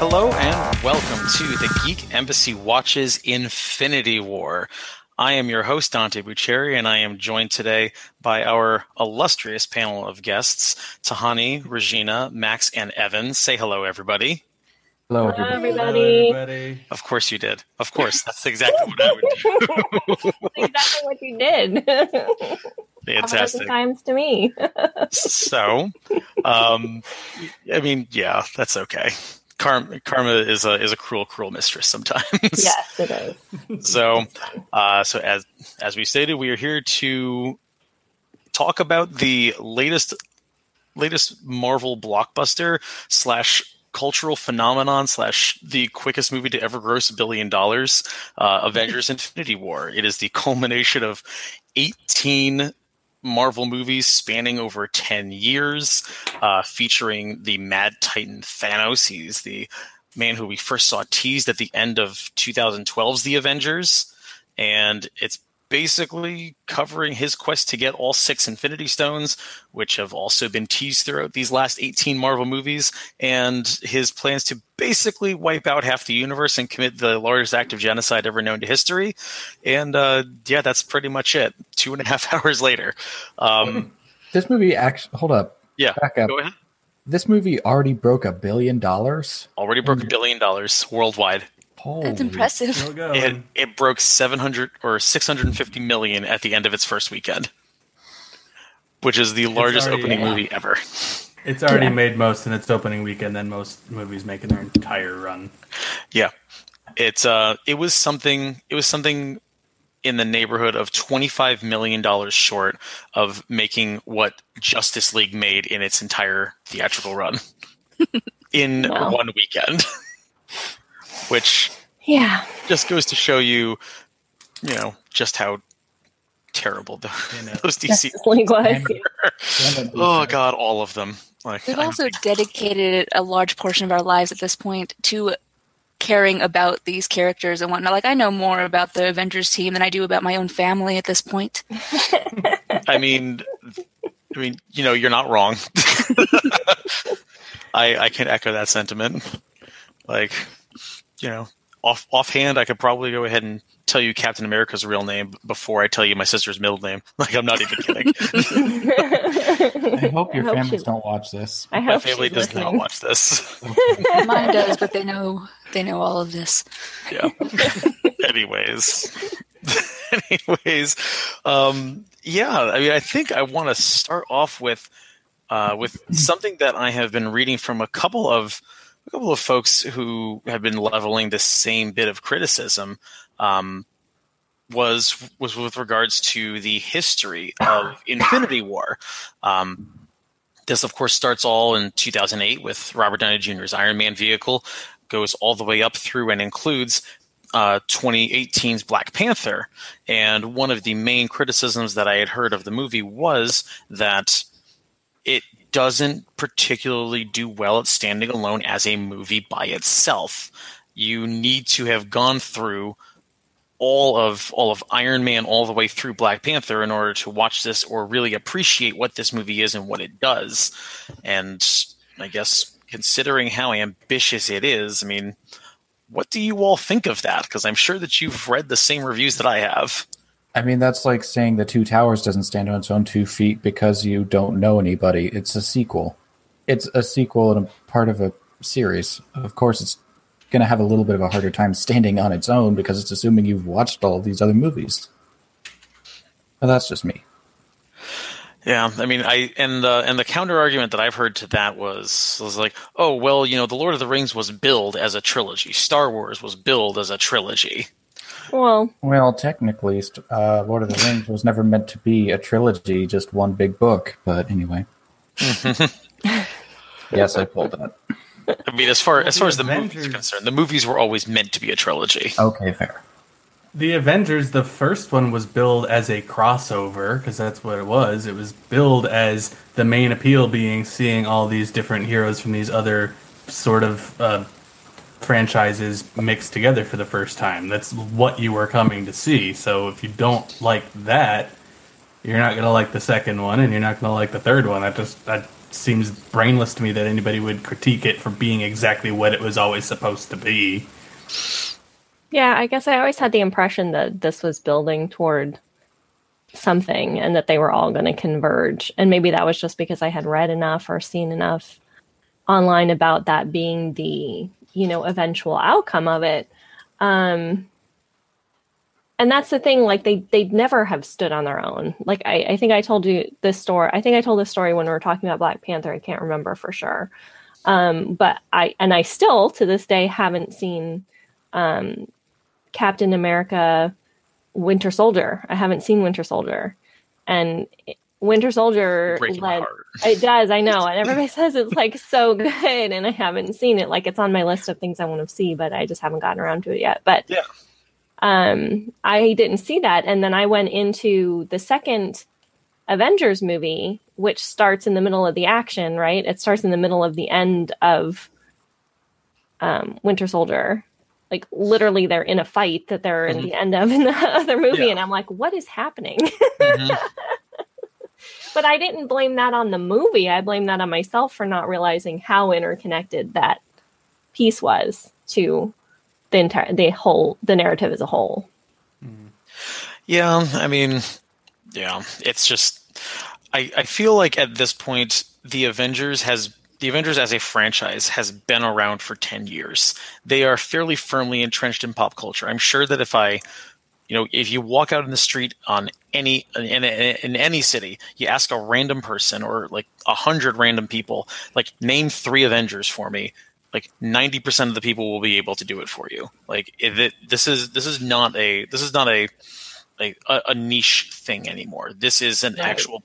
Hello and welcome to the Geek Embassy Watches Infinity War. I am your host, Dante Buccieri, and I am joined today by our illustrious panel of guests, Tahani, Regina, Max, and Evan. Say hello, everybody. Hello, Hello, everybody. everybody. Of course you did. Of course. That's exactly what I would do. exactly what you did. Fantastic. times to me. So, um, I mean, yeah, that's okay. Karma, karma is a is a cruel, cruel mistress sometimes. yes, it is. So, uh, so as as we stated, we are here to talk about the latest latest Marvel blockbuster slash cultural phenomenon slash the quickest movie to ever gross a billion dollars, uh, Avengers: Infinity War. It is the culmination of eighteen Marvel movies spanning over 10 years, uh, featuring the Mad Titan Thanos. He's the man who we first saw teased at the end of 2012's The Avengers. And it's basically covering his quest to get all six Infinity Stones, which have also been teased throughout these last 18 Marvel movies, and his plans to basically wipe out half the universe and commit the largest act of genocide ever known to history. And uh, yeah, that's pretty much it. Two and a half hours later. Um, This movie actually, hold up, yeah, back up. go ahead. This movie already broke a billion dollars. Already broke a billion dollars worldwide. Holy. That's impressive. It, it broke 700 or 650 million at the end of its first weekend, which is the largest already- opening yeah. movie ever. It's already Yeah. made most in its opening weekend than most movies make in their entire run. Yeah, it's uh, it was something. It was something in the neighborhood of twenty five million dollars short of making what Justice League made in its entire theatrical run in Wow. one weekend, which Yeah. just goes to show you, you know, just how terrible the, those DC. Justice League was. Oh God, all of them. Like We've I'm- also dedicated a large portion of our lives at this point to caring about these characters and whatnot. Like I know more about the Avengers team than I do about my own family at this point. I mean, I mean, you know, you're not wrong. I I can echo that sentiment. Like, you know, off offhand, I could probably go ahead and tell you Captain America's real name before I tell you my sister's middle name. Like, I'm not even kidding. I hope your I hope families she- don't watch this. I my family she's does not watch this. Mine does, but they know they know all of this. yeah. Anyways. Anyways, um, yeah. I mean, I think I want to start off with uh, with something that I have been reading from a couple of a couple of folks who have been leveling this same bit of criticism. Um, was was with regards to the history of Infinity War. Um, this, of course, starts all in 2008 with Robert Downey Jr.'s Iron Man vehicle, goes all the way up through and includes uh, 2018's Black Panther. And one of the main criticisms that I had heard of the movie was that it doesn't particularly do well at standing alone as a movie by itself. You need to have gone through all of all of Iron Man all the way through Black Panther in order to watch this or really appreciate what this movie is and what it does. And I guess considering how ambitious it is, I mean, what do you all think of that? Because I'm sure that you've read the same reviews that I have. I mean, that's like saying the Two Towers doesn't stand on its own two feet because you don't know anybody. It's a sequel. It's a sequel and a part of a series. Of course, it's going to have a little bit of a harder time standing on its own because it's assuming you've watched all these other movies. But that's just me. Yeah, I mean, I and the and the counter argument that I've heard to that was was like, oh well, you know, the Lord of the Rings was billed as a trilogy. Star Wars was billed as a trilogy. Well, Well, technically, st- uh, Lord of the Rings was never meant to be a trilogy, just one big book. But anyway. yes, I pulled that. I mean, as far as far as the the movies are concerned, the movies were always meant to be a trilogy. Okay, fair. The Avengers, the first one was billed as a crossover because that's what it was. It was billed as the main appeal being seeing all these different heroes from these other sort of uh, franchises mixed together for the first time. That's what you were coming to see. So if you don't like that, you're not gonna like the second one, and you're not gonna like the third one. That just that seems brainless to me that anybody would critique it for being exactly what it was always supposed to be. Yeah, I guess I always had the impression that this was building toward something and that they were all going to converge. And maybe that was just because I had read enough or seen enough online about that being the, you know, eventual outcome of it. Um and that's the thing, like they they'd never have stood on their own. Like I, I think I told you this story. I think I told this story when we were talking about Black Panther. I can't remember for sure. Um, but I and I still to this day haven't seen um, Captain America Winter Soldier. I haven't seen Winter Soldier. And Winter Soldier Breaking my led heart. It does, I know. And everybody says it's like so good and I haven't seen it. Like it's on my list of things I want to see, but I just haven't gotten around to it yet. But Yeah. um I didn't see that. And then I went into the second Avengers movie, which starts in the middle of the action, right? It starts in the middle of the end of um, Winter Soldier. Like literally, they're in a fight that they're in Mhm. the end of in the other movie, Yeah. and I'm like, what is happening? Mhm. but I didn't blame that on the movie. I blame that on myself for not realizing how interconnected that piece was to the entire, the whole, the narrative as a whole. Mm. Yeah, I mean, yeah, it's just I I feel like at this point the Avengers has the Avengers as a franchise has been around for 10 years. They are fairly firmly entrenched in pop culture. I'm sure that if I you know, if you walk out in the street on any in, in, in any city, you ask a random person or like a hundred random people, like name three Avengers for me. Like ninety percent of the people will be able to do it for you. Like if it, this is this is not a this is not a a, a, a niche thing anymore. This is an Right. actual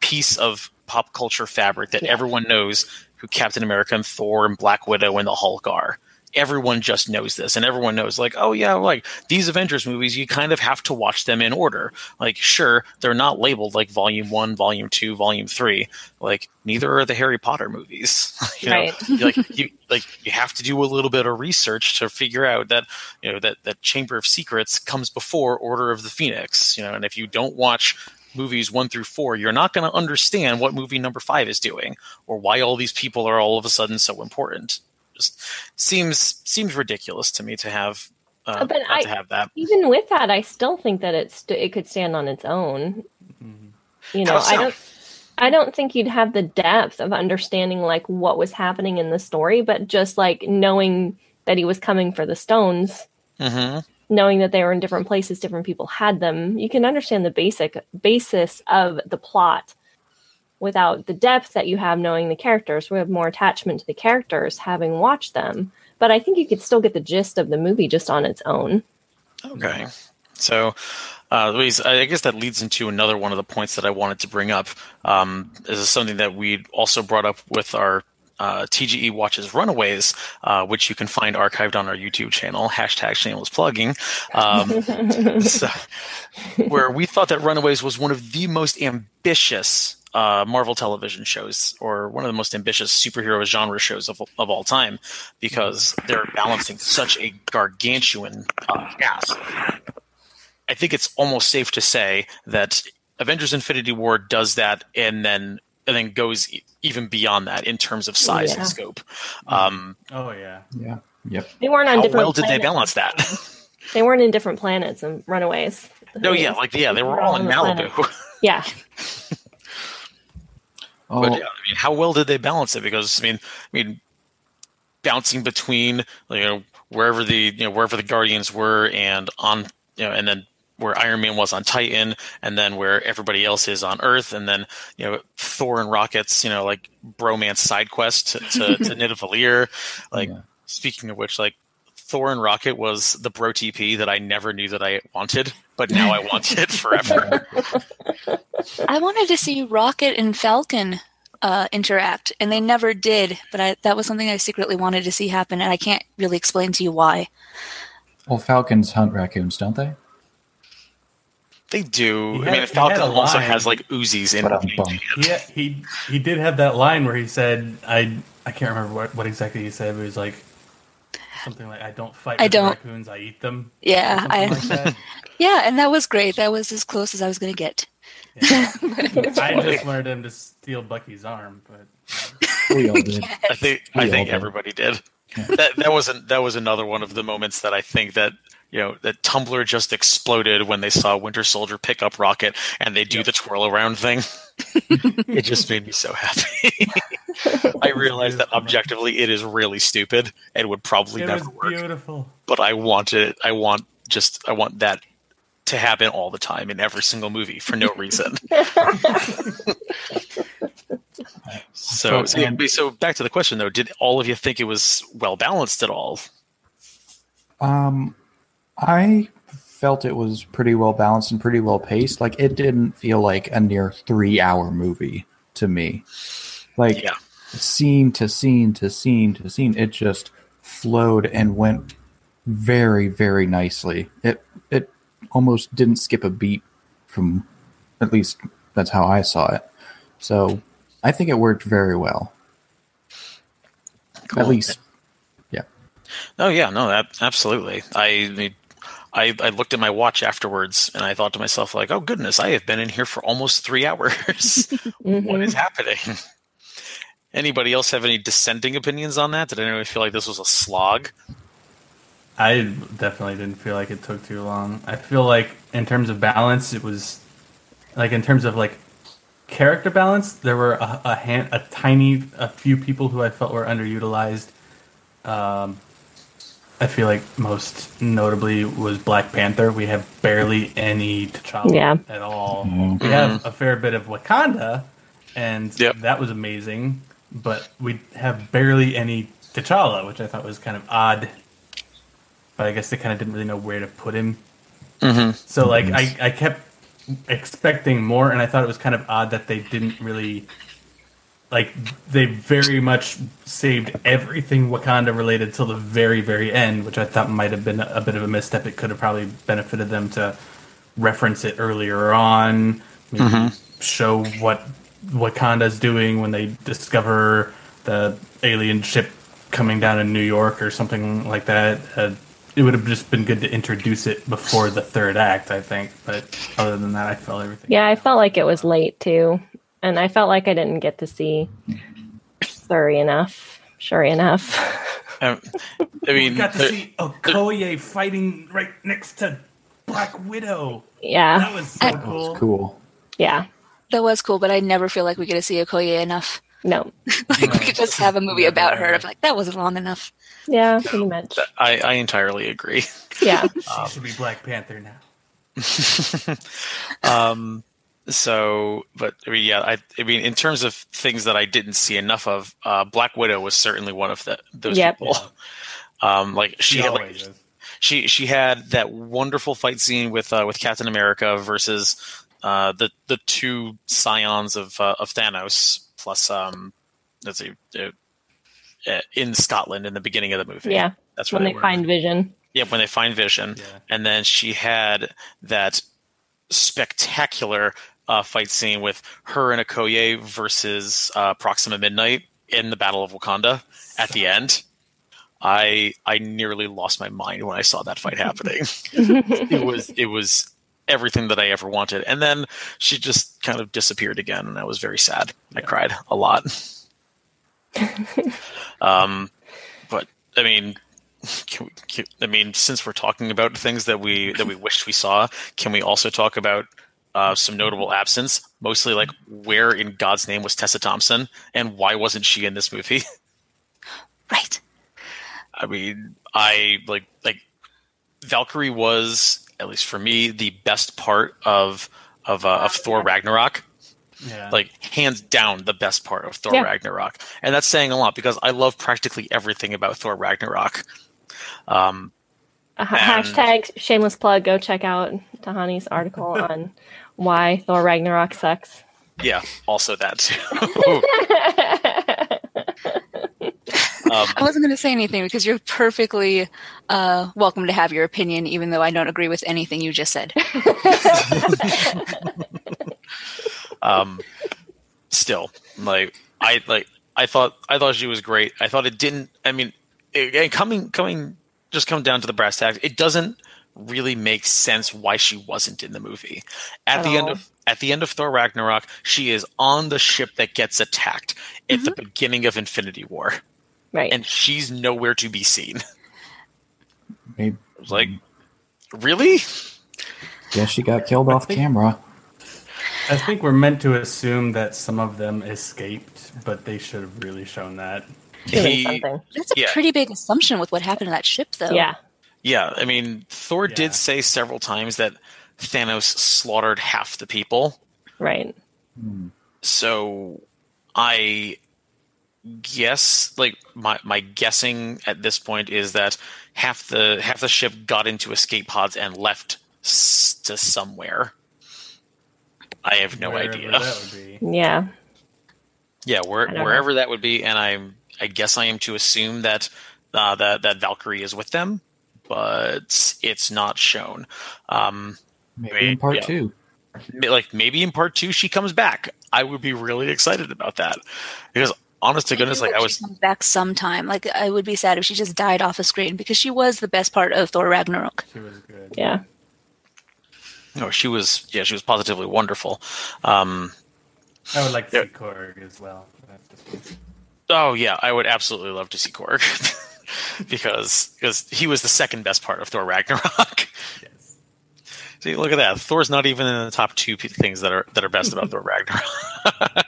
piece of pop culture fabric that Yeah. everyone knows who Captain America and Thor and Black Widow and the Hulk are. Everyone just knows this, and everyone knows, like, oh yeah, like these Avengers movies, you kind of have to watch them in order. Like, sure, they're not labeled like Volume One, Volume Two, Volume Three. Like, neither are the Harry Potter movies. you know, Right. like you like you have to do a little bit of research to figure out that you know that that Chamber of Secrets comes before Order of the Phoenix. You know, and if you don't watch movies one through four, you're not going to understand what movie number five is doing or why all these people are all of a sudden so important. Just seems seems ridiculous to me to have uh, But I- to have that. Even with that, I still think that it's it could stand on its own. You know, so? I don't. I don't think you'd have the depth of understanding like what was happening in the story, but just like knowing that he was coming for the stones, hmm knowing that they were in different places, different people had them, you can understand the basic basis of the plot without the depth that you have knowing the characters. We have more attachment to the characters having watched them. But I think you could still get the gist of the movie just on its own. Okay. So, uh, Louise, I guess that leads into another one of the points that I wanted to bring up. Um, this is something that we also brought up with our uh, TGE Watches Runaways, uh, which you can find archived on our YouTube channel. Hashtag shameless plugging. Um, so, where we thought that Runaways was one of the most ambitious uh, Marvel television shows, or one of the most ambitious superhero genre shows of, of all time, because they're balancing such a gargantuan uh, cast. I think it's almost safe to say that Avengers: Infinity War does that, and then and then goes e- even beyond that in terms of size Yeah. and scope. Um, Oh yeah. Yeah. Yep. They weren't on how different well did they balance that? They weren't in different planets and Runaways. no, yeah, like yeah, they were all in Malibu. planet. Yeah, Oh, But yeah, I mean, how well did they balance it? Because I mean, I mean, bouncing between you know wherever the you know wherever the Guardians were and on you know and then where Iron Man was on Titan and then where everybody else is on Earth and then you know Thor and Rocket's you know like bromance side quest to to, to Nidavellir. Like Yeah. speaking of which, like Thor and Rocket was the bro TP that I never knew that I wanted, but now I want it forever. I wanted to see Rocket and Falcon uh, interact, and they never did. But I, that was something I secretly wanted to see happen, and I can't really explain to you why. well, falcons hunt raccoons, don't they? They do. He I mean, he Falcon also line. has like Uzis in. But I'm. He, he he did have that line where he said, "I I can't remember what, what exactly he said, but he was like something like, "I don't fight I don't- raccoons, I eat them." Yeah, I, like yeah, and that was great. That was as close as I was going to get. Yeah. I just wanted him to steal Bucky's arm, but We all did. I think We I all think did. everybody did. That that was an, that was another one of the moments that I think that you know that Tumblr just exploded when they saw Winter Soldier pick up Rocket and they do the twirl around thing. it just made me so happy. I realize that objectively it is really stupid and would probably It never was work. beautiful. But I want it. I want just I want that to happen all the time in every single movie for no reason. so, so, yeah, so back to the question though, did all of you think it was well balanced at all? Um, I felt it was pretty well balanced and pretty well paced. Like it didn't feel like a near three hour movie to me. Like Yeah. Scene to scene to scene to scene, it just flowed and went very very nicely. It it almost didn't skip a beat from at least that's how I saw it. So I think it worked very well. Cool. At least, yeah. Oh yeah, no, that, absolutely. I, mean, I I looked at my watch afterwards and I thought to myself like, oh goodness, I have been in here for almost three hours. what is mm-hmm. happening? Anybody else have any dissenting opinions on that? Did anyone feel like this was a slog? I definitely didn't feel like it took too long. I feel like in terms of balance, it was like in terms of like character balance, there were a, a hand, a tiny, a few people who I felt were underutilized. Um, I feel like most notably was Black Panther. We have barely any T'Challa Yeah. at all. Mhm. We have a fair bit of Wakanda, and Yep. that was amazing. But we have barely any T'Challa, which I thought was kind of odd. But I guess they kind of didn't really know where to put him. Mm-hmm. So like I, I kept expecting more, and I thought it was kind of odd that they didn't really like they very much saved everything Wakanda related till the very very end, which I thought might have been a bit of a misstep. It could have probably benefited them to reference it earlier on, maybe show what Wakanda's doing when they discover the alien ship coming down in New York or something like that. Uh, it would have just been good to introduce it before the third act, I think. But other than that, I felt everything. Yeah, I felt like it was late too, and I felt like I didn't get to see Surrey enough. Shuri enough. Um, I mean, We got to there- see Okoye fighting right next to Black Widow. Yeah, That yeah, was so That cool. was cool. yeah. That was cool, but I never feel like we get to see Okoye enough. No, Like we could just have a movie about her. never. I'm like, that wasn't long enough. yeah, pretty much. I, I entirely agree. Yeah, She should be Black Panther now. um, so, but I mean, yeah, I, I mean, in terms of things that I didn't see enough of, uh, Black Widow was certainly one of the, those Yep. people. Um, like she, She had like is. she she had that wonderful fight scene with uh, with Captain America versus uh, the the two scions of uh, of Thanos plus um let's see uh, uh, in Scotland in the beginning of the movie. yeah. that's When where they find Vision. Yeah, when they find Vision, Yeah. and then she had that spectacular uh, fight scene with her and Okoye versus uh, Proxima Midnight in the Battle of Wakanda at the end. I I nearly lost my mind when I saw that fight happening. it was it was everything that I ever wanted, and then she just kind of disappeared again, and I was very sad. I cried a lot. um, but I mean, can we, can, I mean, since we're talking about things that we that we wished we saw, can we also talk about uh, some notable absence? Mostly, like where in God's name was Tessa Thompson, and why wasn't she in this movie? Right. I mean, I like like Valkyrie was at least for me the best part of of uh, of Thor Ragnarok. Yeah. Like hands down the best part of Thor Yeah. Ragnarok, and that's saying a lot because I love practically everything about Thor Ragnarok. Um, Uh, hashtag shameless plug. Go check out Tahani's article on why Thor Ragnarok sucks. yeah, also that too. um, I wasn't going to say anything because you're perfectly uh, welcome to have your opinion, even though I don't agree with anything you just said. um, still, like I like I thought I thought she was great. I thought it didn't. I mean, it, and coming coming just come down to the brass tacks. It doesn't really make sense why she wasn't in the movie at, At the end of at the end of Thor Ragnarok, she is on the ship that gets attacked at the beginning of Infinity War, Right. and she's nowhere to be seen. Maybe, like, really? guess she got killed off camera. I think we're meant to assume that some of them escaped, but they should have really shown that. Doing He- That's a Yeah. pretty big assumption with what happened to that ship, though. Yeah. Yeah, I mean, Thor Yeah. did say several times that Thanos slaughtered half the people. Right. Hmm. So I guess like my my guessing at this point is that half the half the ship got into escape pods and left s- to somewhere. I have no Wherever idea. That would be. Yeah. Yeah, where, I don't wherever that would be, and I'm I guess I am to assume that uh, that that Valkyrie is with them, but it's not shown. Um, Maybe in part Yeah. two. like maybe in part two she comes back. I would be really excited about that because honest to goodness, like I was she comes back sometime. Like I would be sad if she just died off a screen because she was the best part of Thor Ragnarok. She was good. Yeah. no, she was yeah, she was positively wonderful. Um, I would like to Yeah. see Korg as well. Oh yeah, I would absolutely love to see Korg because because he was the second best part of Thor Ragnarok. yes. See, look at that. Thor's not even in the top two p- things that are that are best about Thor Ragnarok.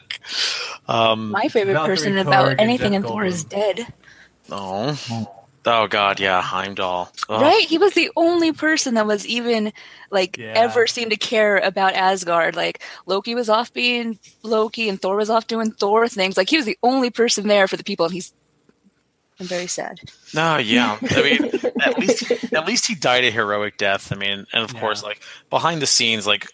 um, My favorite Valkyrie, person Korg, about anything Jeff in Thor is dead. oh, oh God, yeah, Heimdall. Oh, Right? He was the only person that was even like Yeah. ever seemed to care about Asgard. Like Loki was off being Loki and Thor was off doing Thor things. Like he was the only person there for the people and he's I'm very sad. No, yeah. I mean, at least at least he died a heroic death. I mean, and of course, like behind the scenes, like,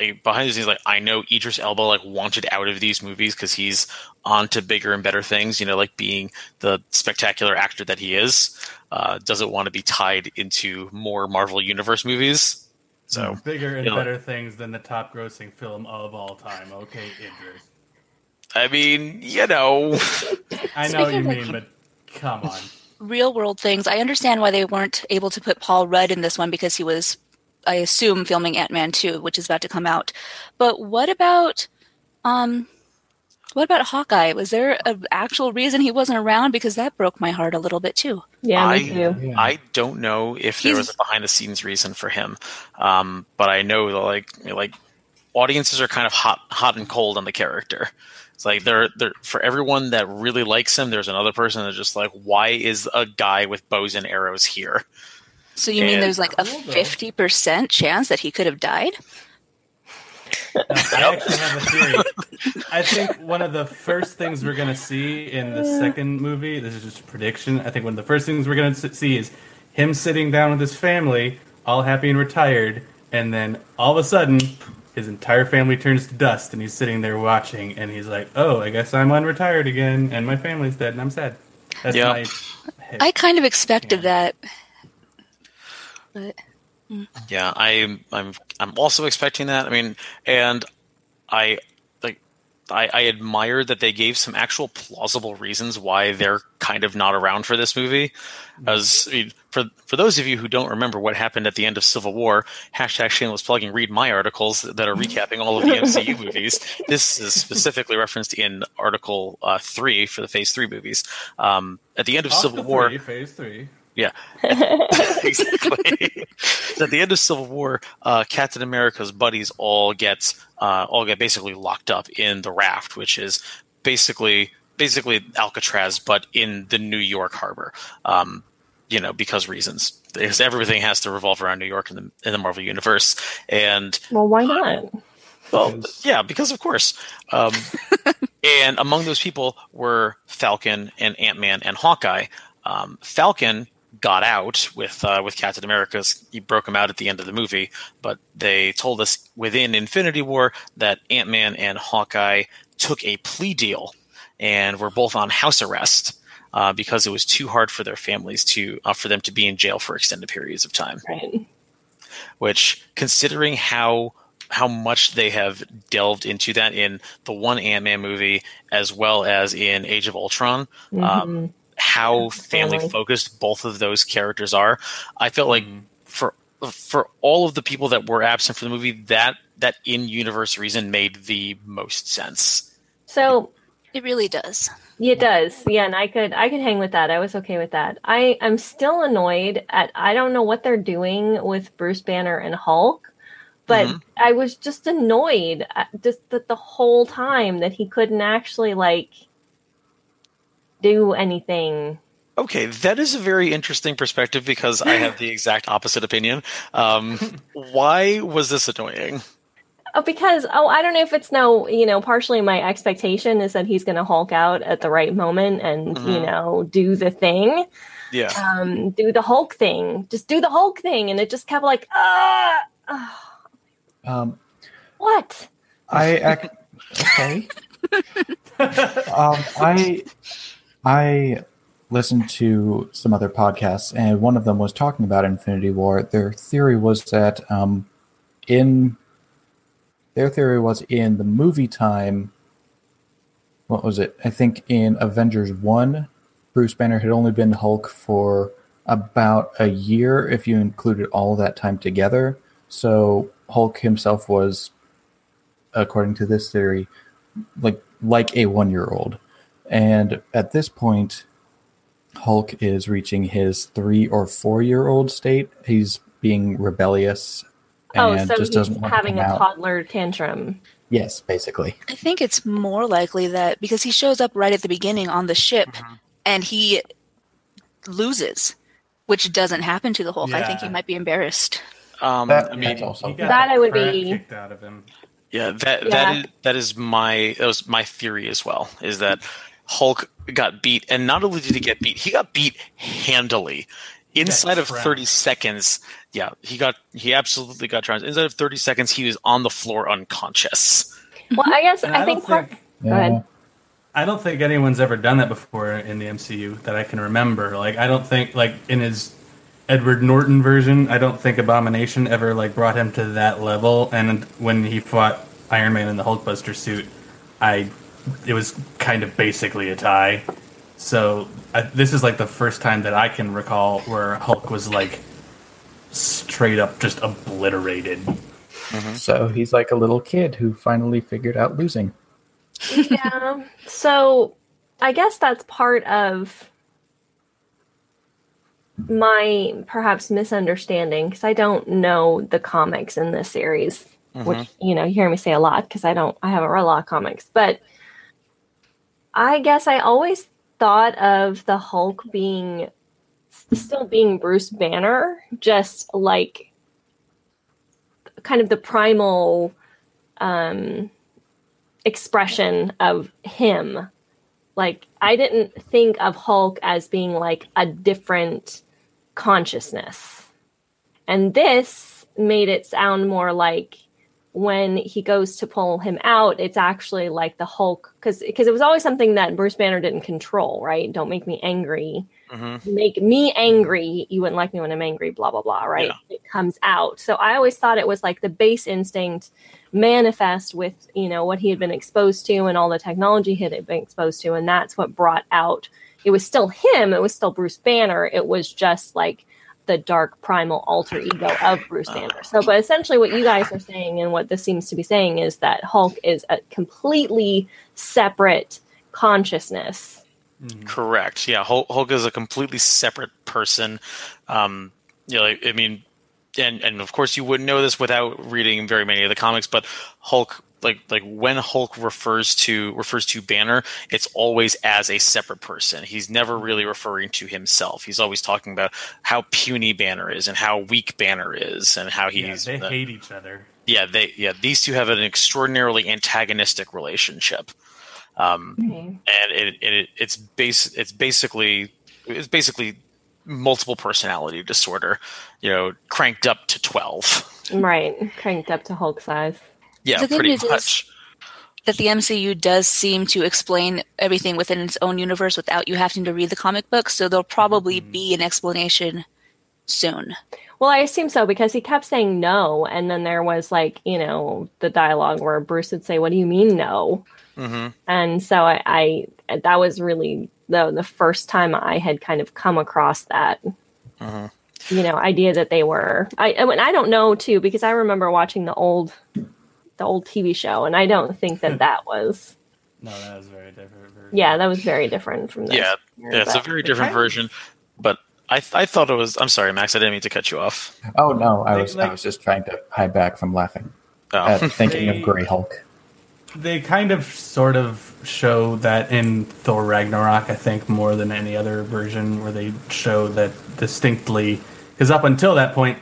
like behind the scenes, like I know Idris Elba like wanted out of these movies because he's on to bigger and better things. You know, like being the spectacular actor that he is, uh, doesn't want to be tied into more Marvel Universe movies. So bigger and you know- better things than the top grossing film of all time. Okay, Idris. I mean, you know, I know what you Speaking of- mean, but come on. Real world things. I understand why they weren't able to put Paul Rudd in this one because he was I assume filming Ant Man 2, which is about to come out. But what about um what about Hawkeye? Was there an actual reason he wasn't around? Because that broke my heart a little bit too. Yeah, I- me too. I don't know if there was a behind the scenes reason for him, um, but I know that like like audiences are kind of hot hot and cold on the character. It's like they're they're for everyone that really likes him. There's another person that's just like, why is a guy with bows and arrows here? So you mean there's like a fifty percent chance that he could have died? No, I actually have a theory. I think one of the first things we're going to see in the second movie, this is just a prediction. I think one of the first things we're going to see is him sitting down with his family, all happy and retired, and then all of a sudden, his entire family turns to dust, and he's sitting there watching, and he's like, "Oh, I guess I'm unretired again, and my family's dead, and I'm sad." That's Yeah. my. I kind of expected Yeah. that. But Yeah, I'm I'm I'm also expecting that. I mean, and I like I, I admire that they gave some actual plausible reasons why they're kind of not around for this movie. As I mean, for for those of you who don't remember what happened at the end of Civil War, hashtag shameless plugging, read my articles that are recapping all of the MCU movies. This is specifically referenced in Article uh, three for the Phase three movies. Um, at the end of Civil Oscar War, three, phase three. yeah, exactly. so at the end of Civil War, uh, Captain America's buddies all get uh, all get basically locked up in the raft, which is basically basically Alcatraz, but in the New York harbor. Um, you know, because reasons. Because everything has to revolve around New York in the in the Marvel universe, and Well, why not? well, yeah, because of course. Um, and among those people were Falcon and Ant Man and Hawkeye. Um, Falcon got out with uh, with Captain America's. He broke him out at the end of the movie, but they told us within Infinity War that Ant Man and Hawkeye took a plea deal and were both on house arrest. Uh, because it was too hard for their families to uh, for them to be in jail for extended periods of time Right. which considering how how much they have delved into that in the one Ant-Man movie as well as in Age of Ultron, Mhm. um, how Family. family focused both of those characters are. I felt like Mhm. for for all of the people that were absent from the movie, that that in universe reason made the most sense. So It really does. It does. Yeah, and I could I could hang with that. I was okay with that. I I'm still annoyed at I don't know what they're doing with Bruce Banner and Hulk, but Mhm. I was just annoyed just that the whole time that he couldn't actually like do anything. Okay, that is a very interesting perspective because I have the exact opposite opinion. Um, why was this annoying? Oh, because oh, I don't know if it's no, you know, partially my expectation is that he's going to Hulk out at the right moment and you Mhm. know do the thing. Yeah. um, do the Hulk thing. Just do the Hulk thing, and it just kept like, ah, ah, Um, what? I ac- okay. um, I I listened to some other podcasts, and one of them was talking about Infinity War. Their theory was that um, in their theory was in the movie time. What was it? I think in Avengers one, Bruce Banner had only been Hulk for about a year if you included all that time together. So Hulk himself was according to this theory, like like a one year old. And at this point, Hulk is reaching his three or four year old state. He's being rebellious Oh, and so just he's doesn't want having to a out. toddler tantrum. Yes, basically. I think it's more likely that because he shows up right at the beginning on the ship Mhm. and he loses, which doesn't happen to the Hulk. I think he might be embarrassed. Um, That- I mean, that's also That I would be- kicked out of him. Yeah, that Yeah. that is that is my that was my theory as well. Is that Hulk got beat, and not only did he get beat, he got beat handily. Inside of trounced. thirty seconds, yeah, he got he absolutely got trounced. Inside of thirty seconds, he was on the floor unconscious. Well, I guess I, I think don't part. think Go ahead. Yeah. I don't think anyone's ever done that before in the MCU that I can remember. Like I don't think like in his Edward Norton version, I don't think Abomination ever like brought him to that level. And when he fought Iron Man in the Hulkbuster suit, I it was kind of basically a tie. So I, this is like the first time that I can recall where Hulk was like straight up just obliterated. Mm-hmm. So he's like a little kid who finally figured out losing. yeah. So I guess that's part of my perhaps misunderstanding because I don't know the comics in this series, which mm-hmm. you know you hear me say a lot because I don't I haven't read a lot of comics, but I guess I always thought of the Hulk being still being Bruce Banner, just like kind of the primal um expression of him. Like I didn't think of Hulk as being like a different consciousness. And this made it sound more like when he goes to pull him out, it's actually like the Hulk because because it was always something that Bruce Banner didn't control, right? Don't make me angry. hmm Make me angry. You wouldn't like me when I'm angry, blah blah blah, right? Yeah. It comes out. So I always thought it was like the base instinct manifest with you know what he had been exposed to and all the technology he had been exposed to and that's what brought out it was still him it was still bruce banner it was just like the dark primal alter ego of bruce banner so but essentially what you guys are saying and what this seems to be saying is that hulk is a completely separate consciousness Correct. Yeah, Hulk, Hulk is a completely separate person. Um, you know, like, I mean, and and of course you wouldn't know this without reading very many of the comics. But Hulk, like like when Hulk refers to refers to Banner, it's always as a separate person. He's never really referring to himself. He's always talking about how puny Banner is and how weak Banner is and how he's Yeah, he's they the- hate each other. yeah they yeah these two have an extraordinarily antagonistic relationship. Um, and it, it it's base it's basically it's basically multiple personality disorder you know cranked up to 12 right cranked up to hulk size yeah The good pretty news is- much That the MCU does seem to explain everything within its own universe without you having to read the comic books, so there'll probably be an explanation soon. Well, I assume so because he kept saying no, and then there was like you know the dialogue where Bruce would say, "What do you mean no?" hmm And so I, I that was really the the first time I had kind of come across that Mhm. you know idea that they were. I I mean, I don't know too because I remember watching the old the old TV show, and I don't think that that was. No, that was very different. version. Yeah, that was very different from this. Yeah, yeah, it's a very different kind version. But I th- I thought it was. I'm sorry, Max. I didn't mean to cut you off. Oh no, I Like- was like- I was just trying to hide back from laughing Oh. at thinking They- of Grey Hulk. They kind of sort of show that in Thor Ragnarok, I think, more than any other version, where they show that distinctly. Because up until that point,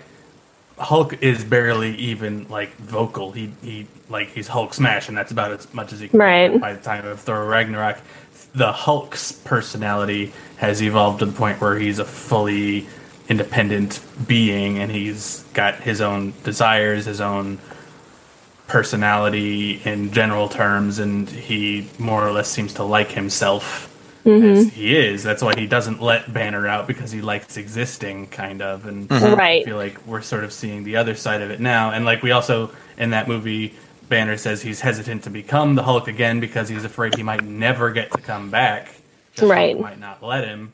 Hulk is barely even like vocal. He he like he's Hulk smash, and that's about as much as he can. Right. By the time of Thor Ragnarok, the Hulk's personality has evolved to the point where he's a fully independent being, and he's got his own desires, his own personality in general terms, and he more or less seems to like himself Mm-hmm. as he is. That's why he doesn't let Banner out because he likes existing, kind of. And mm-hmm. I Right. feel like we're sort of seeing the other side of it now. And like we also in that movie, Banner says he's hesitant to become the Hulk again because he's afraid he might never get to come back. 'cause Hulk Right. might not let him.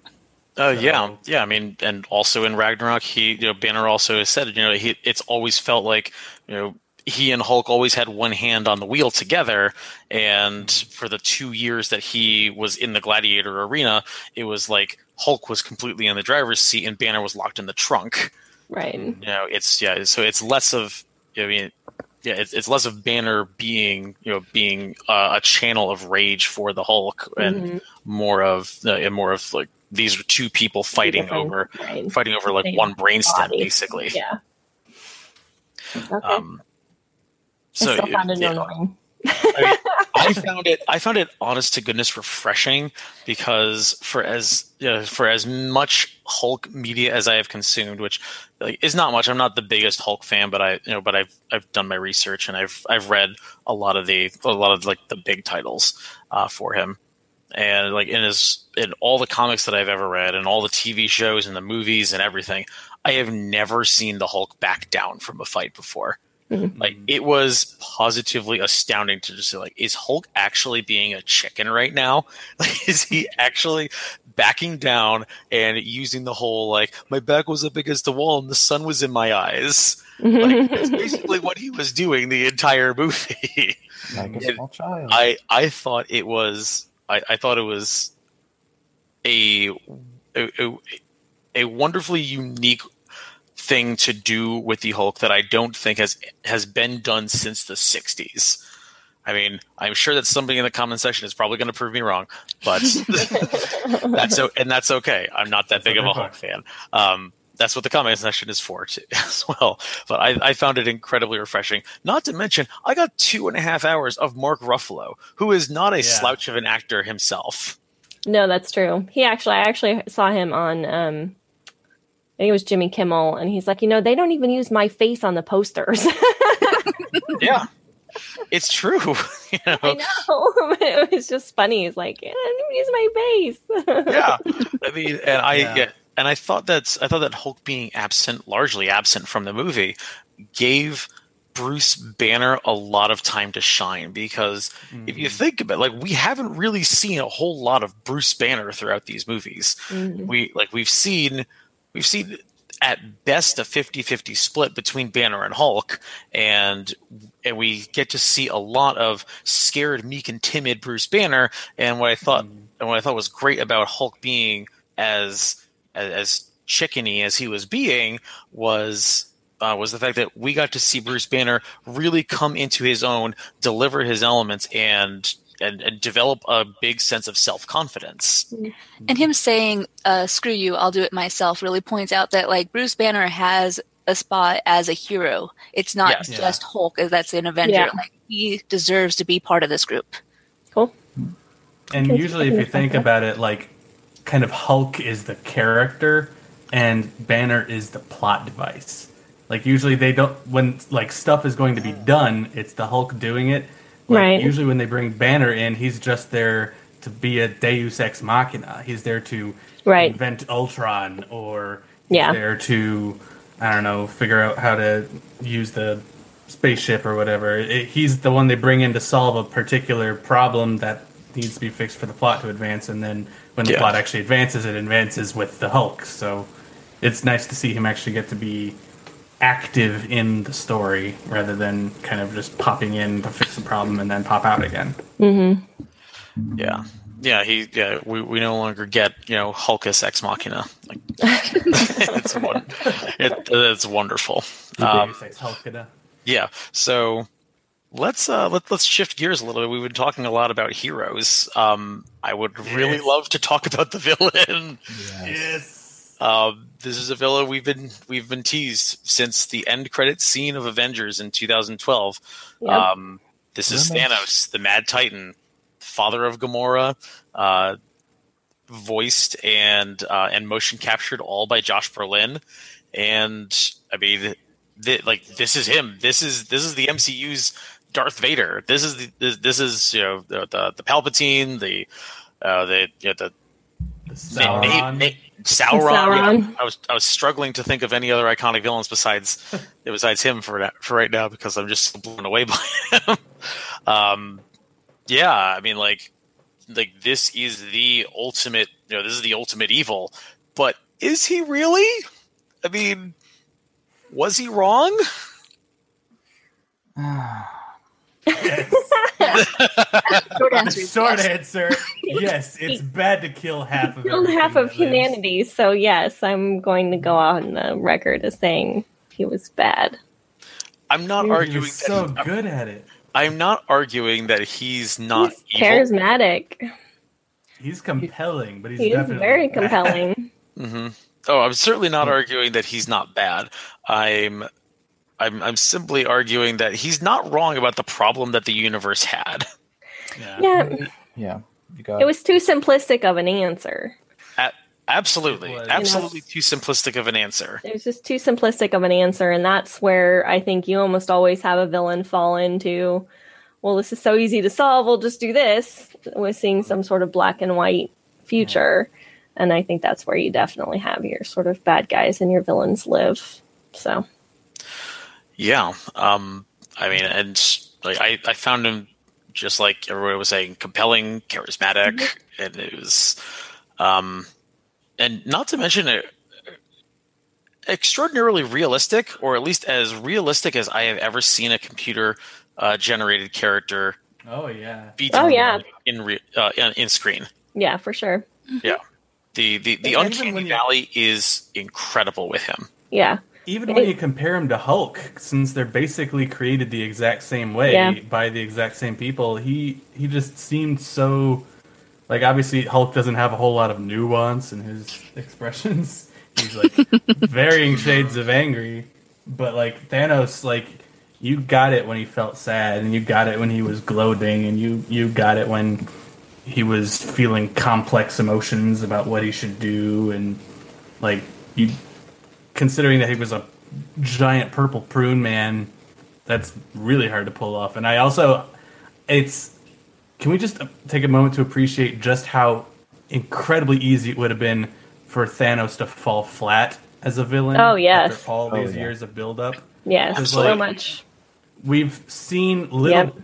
Oh So- yeah, yeah. I mean, and also in Ragnarok, he you know Banner also has said you know he it's always felt like you know he and Hulk always had one hand on the wheel together, and for the two years that he was in the Gladiator arena, it was like Hulk was completely in the driver's seat and Banner was locked in the trunk. Right. You know, it's yeah. So it's less of I mean. Yeah, it's, it's less of Banner being, you know, being uh, a channel of rage for the Hulk, and more of, uh, and more of like these are two people fighting over right. fighting over like Same one brainstem basically Yeah. Okay. um I so still found it annoying. I, mean, I found it i found it honest to goodness refreshing because for as you know, for as much hulk media as i have consumed which like is not much i'm not the biggest hulk fan but i you know but i've i've done my research and i've i've read a lot of the a lot of like the big titles uh, for him and like in his in all the comics that I've ever read and all the TV shows and the movies and everything, I have never seen the Hulk back down from a fight before. Mm-hmm. Like it was positively astounding to just say, like, is Hulk actually being a chicken right now? Like, is he actually backing down and using the whole like my back was up against the wall and the sun was in my eyes? Mm-hmm. Like it's basically what he was doing the entire movie. Like a small child. I I thought it was I, I thought it was a, a a- a wonderfully unique thing to do with the Hulk that I don't think has has been done since the '60s. I mean, I'm sure that somebody in the comment section is probably going to prove me wrong, but that's o- and that's okay. I'm not that big of a. Hulk fan. Um, that's what the comment section is for too, as well. But I, I found it incredibly refreshing. Not to mention, I got two and a half hours of Mark Ruffalo, who is not a Yeah. slouch of an actor himself. No, that's true. He actually, I actually saw him on. Um, I think it was Jimmy Kimmel, and he's like, you know, they don't even use my face on the posters. Yeah, it's true. you know? I know. it was just funny. He's like, yeah, I don't use my face. yeah i mean and i Yeah. yeah. and i thought that's i thought that hulk being absent largely absent from the movie gave bruce banner a lot of time to shine because if you think about it like we haven't really seen a whole lot of bruce banner throughout these movies Mhm. we like we've seen we've seen at best a 50-50 split between banner and hulk and and we get to see a lot of scared meek and timid bruce banner and what i thought and what i thought was great about hulk being as as, as chickeny as he was being was uh, was the fact that we got to see Bruce Banner really come into his own, deliver his elements, and and, and develop a big sense of self confidence. And him saying, uh, screw you, I'll do it myself, really points out that, like, Bruce Banner has a spot as a hero. It's not Yes. just Hulk as that's an Avenger. Yeah. Like, he deserves to be part of this group. Cool. And usually, if you think about it, like kind of Hulk is the character, and Banner is the plot device. Like usually, they don't when like stuff is going to be done, it's the Hulk doing it. Like, Right. Usually, when they bring Banner in, he's just there to be a Deus ex machina. He's there to Right. invent Ultron, or he's Yeah. there to I don't know figure out how to use the spaceship or whatever. It, he's the one they bring in to solve a particular problem that needs to be fixed for the plot to advance, and then when the Yeah. plot actually advances, it advances with the Hulk. So it's nice to see him actually get to be active in the story rather than kind of just popping in to fix the problem and then pop out again. Yeah. Yeah, he. Yeah, we, we no longer get you know Hulkus ex machina. Like, it's one, it, it's wonderful. Um, Deus Ex Machina. yeah, so let's uh let, let's shift gears a little bit. We've been talking a lot about heroes. Um, I would really Yes. love to talk about the villain. Yes. Um, this is a villain we've been we've been teased since the end credit scene of Avengers in 2012. Yep. Um, this is Really? Thanos, the Mad Titan, father of Gamora, uh, voiced and uh, and motion captured all by Josh Brolin. And I mean, th- like this is him. This is this is the MCU's Darth Vader. This is the, this, this is you know the the, the Palpatine, the uh, the you know, the The Na- na- Sauron. Sauron. Sauron. yeah. I was I was struggling to think of any other iconic villains besides besides him for that, for right now because I'm just blown away by him. um, yeah, I mean, like like this is the ultimate. You know, this is the ultimate evil. But is he really? I mean, was he wrong? Short answer Short yes. answer. Yes, it's bad to kill half of killed half of that lives. humanity. So yes, I'm going to go on the record as saying he was bad. I'm not Dude, he arguing was that. so good at it. I'm not arguing that he's not He's evil. charismatic. He's compelling, but he's He definitely very bad. compelling. hmm Oh, I'm certainly not arguing that he's not bad. I'm, I'm, I'm simply arguing that he's not wrong about the problem that the universe had. Yeah. Yeah, yeah, you got it was too simplistic of an answer. A- absolutely, It was. absolutely too simplistic of an answer. It was just too simplistic of an answer, and that's where I think you almost always have a villain fall into. Well, this is so easy to solve. We'll just do this with seeing some sort of black and white future, and I think that's where you definitely have your sort of bad guys and your villains live. So Yeah. Um, I mean, and like I, I found him just like everybody was saying, compelling, charismatic, and it was, um, and not to mention it, extraordinarily realistic, or at least as realistic as I have ever seen a computer uh, generated character Oh yeah. Oh, yeah. in re- uh, in, in screen. yeah, for sure. Yeah. The the, the Yeah, uncanny valley is incredible with him. Yeah, Even when you compare him to Hulk, since they're basically created the exact same way Yeah. by the exact same people, he he just seemed so like obviously Hulk doesn't have a whole lot of nuance in his expressions. He's like varying shades of angry, but like Thanos, like you got it when he felt sad, and you got it when he was gloating, and you you got it when he was feeling complex emotions about what he should do, and like you considering that he was a giant purple prune man, that's really hard to pull off. And I also, it's, can we just take a moment to appreciate just how incredibly easy it would have been for Thanos to fall flat as a villain? Oh, yes. After all Oh, these yeah. years of buildup. yes, It's so much. We've seen little Yep.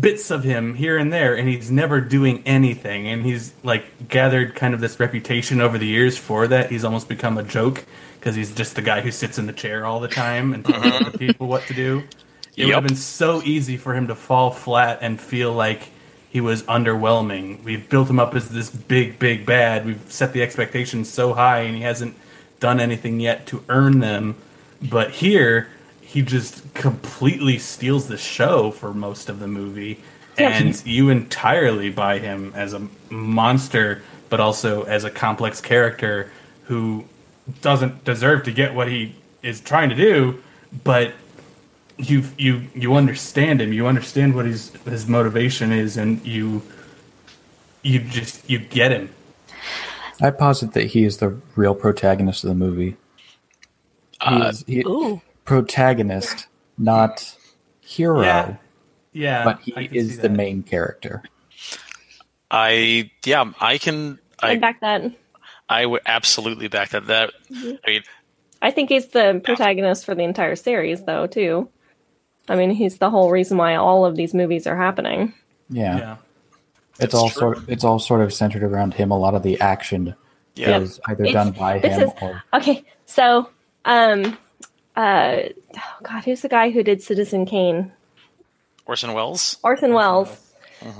Bits of him here and there, and he's never doing anything. And he's like gathered kind of this reputation over the years for that. He's almost become a joke because he's just the guy who sits in the chair all the time and tells other uh-huh. people what to do. It would have been so easy for him to fall flat and feel like he was underwhelming. We've built him up as this big, big bad. We've set the expectations so high, and he hasn't done anything yet to earn them. But here, he just completely steals the show for most of the movie, Yeah. and you entirely buy him as a monster, but also as a complex character who doesn't deserve to get what he is trying to do, but you you you understand him. You understand what his his motivation is, and you you just you get him. I posit that he is the real protagonist of the movie. He Uh, is he, Ooh. Protagonist, not hero, Yeah, yeah. but he is the main character. I yeah, I can I I back that. I would absolutely back that. That I mean, I think he's the protagonist for the entire series, though, too. I mean, he's the whole reason why all of these movies are happening. Yeah, Yeah, it's It's all true. sort of, it's all sort of centered around him. A lot of the action yeah, is either It's- done by this him is- or Okay, so um, uh, oh God, who's the guy who did Citizen Kane? Orson Welles. Orson Welles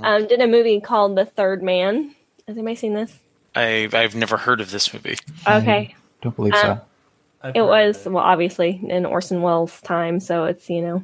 um, did a movie called The Third Man. Has anybody seen this? I've I've never heard of this movie. Okay. Don't believe Um, so. It was it. well, obviously in Orson Welles' time, so it's you know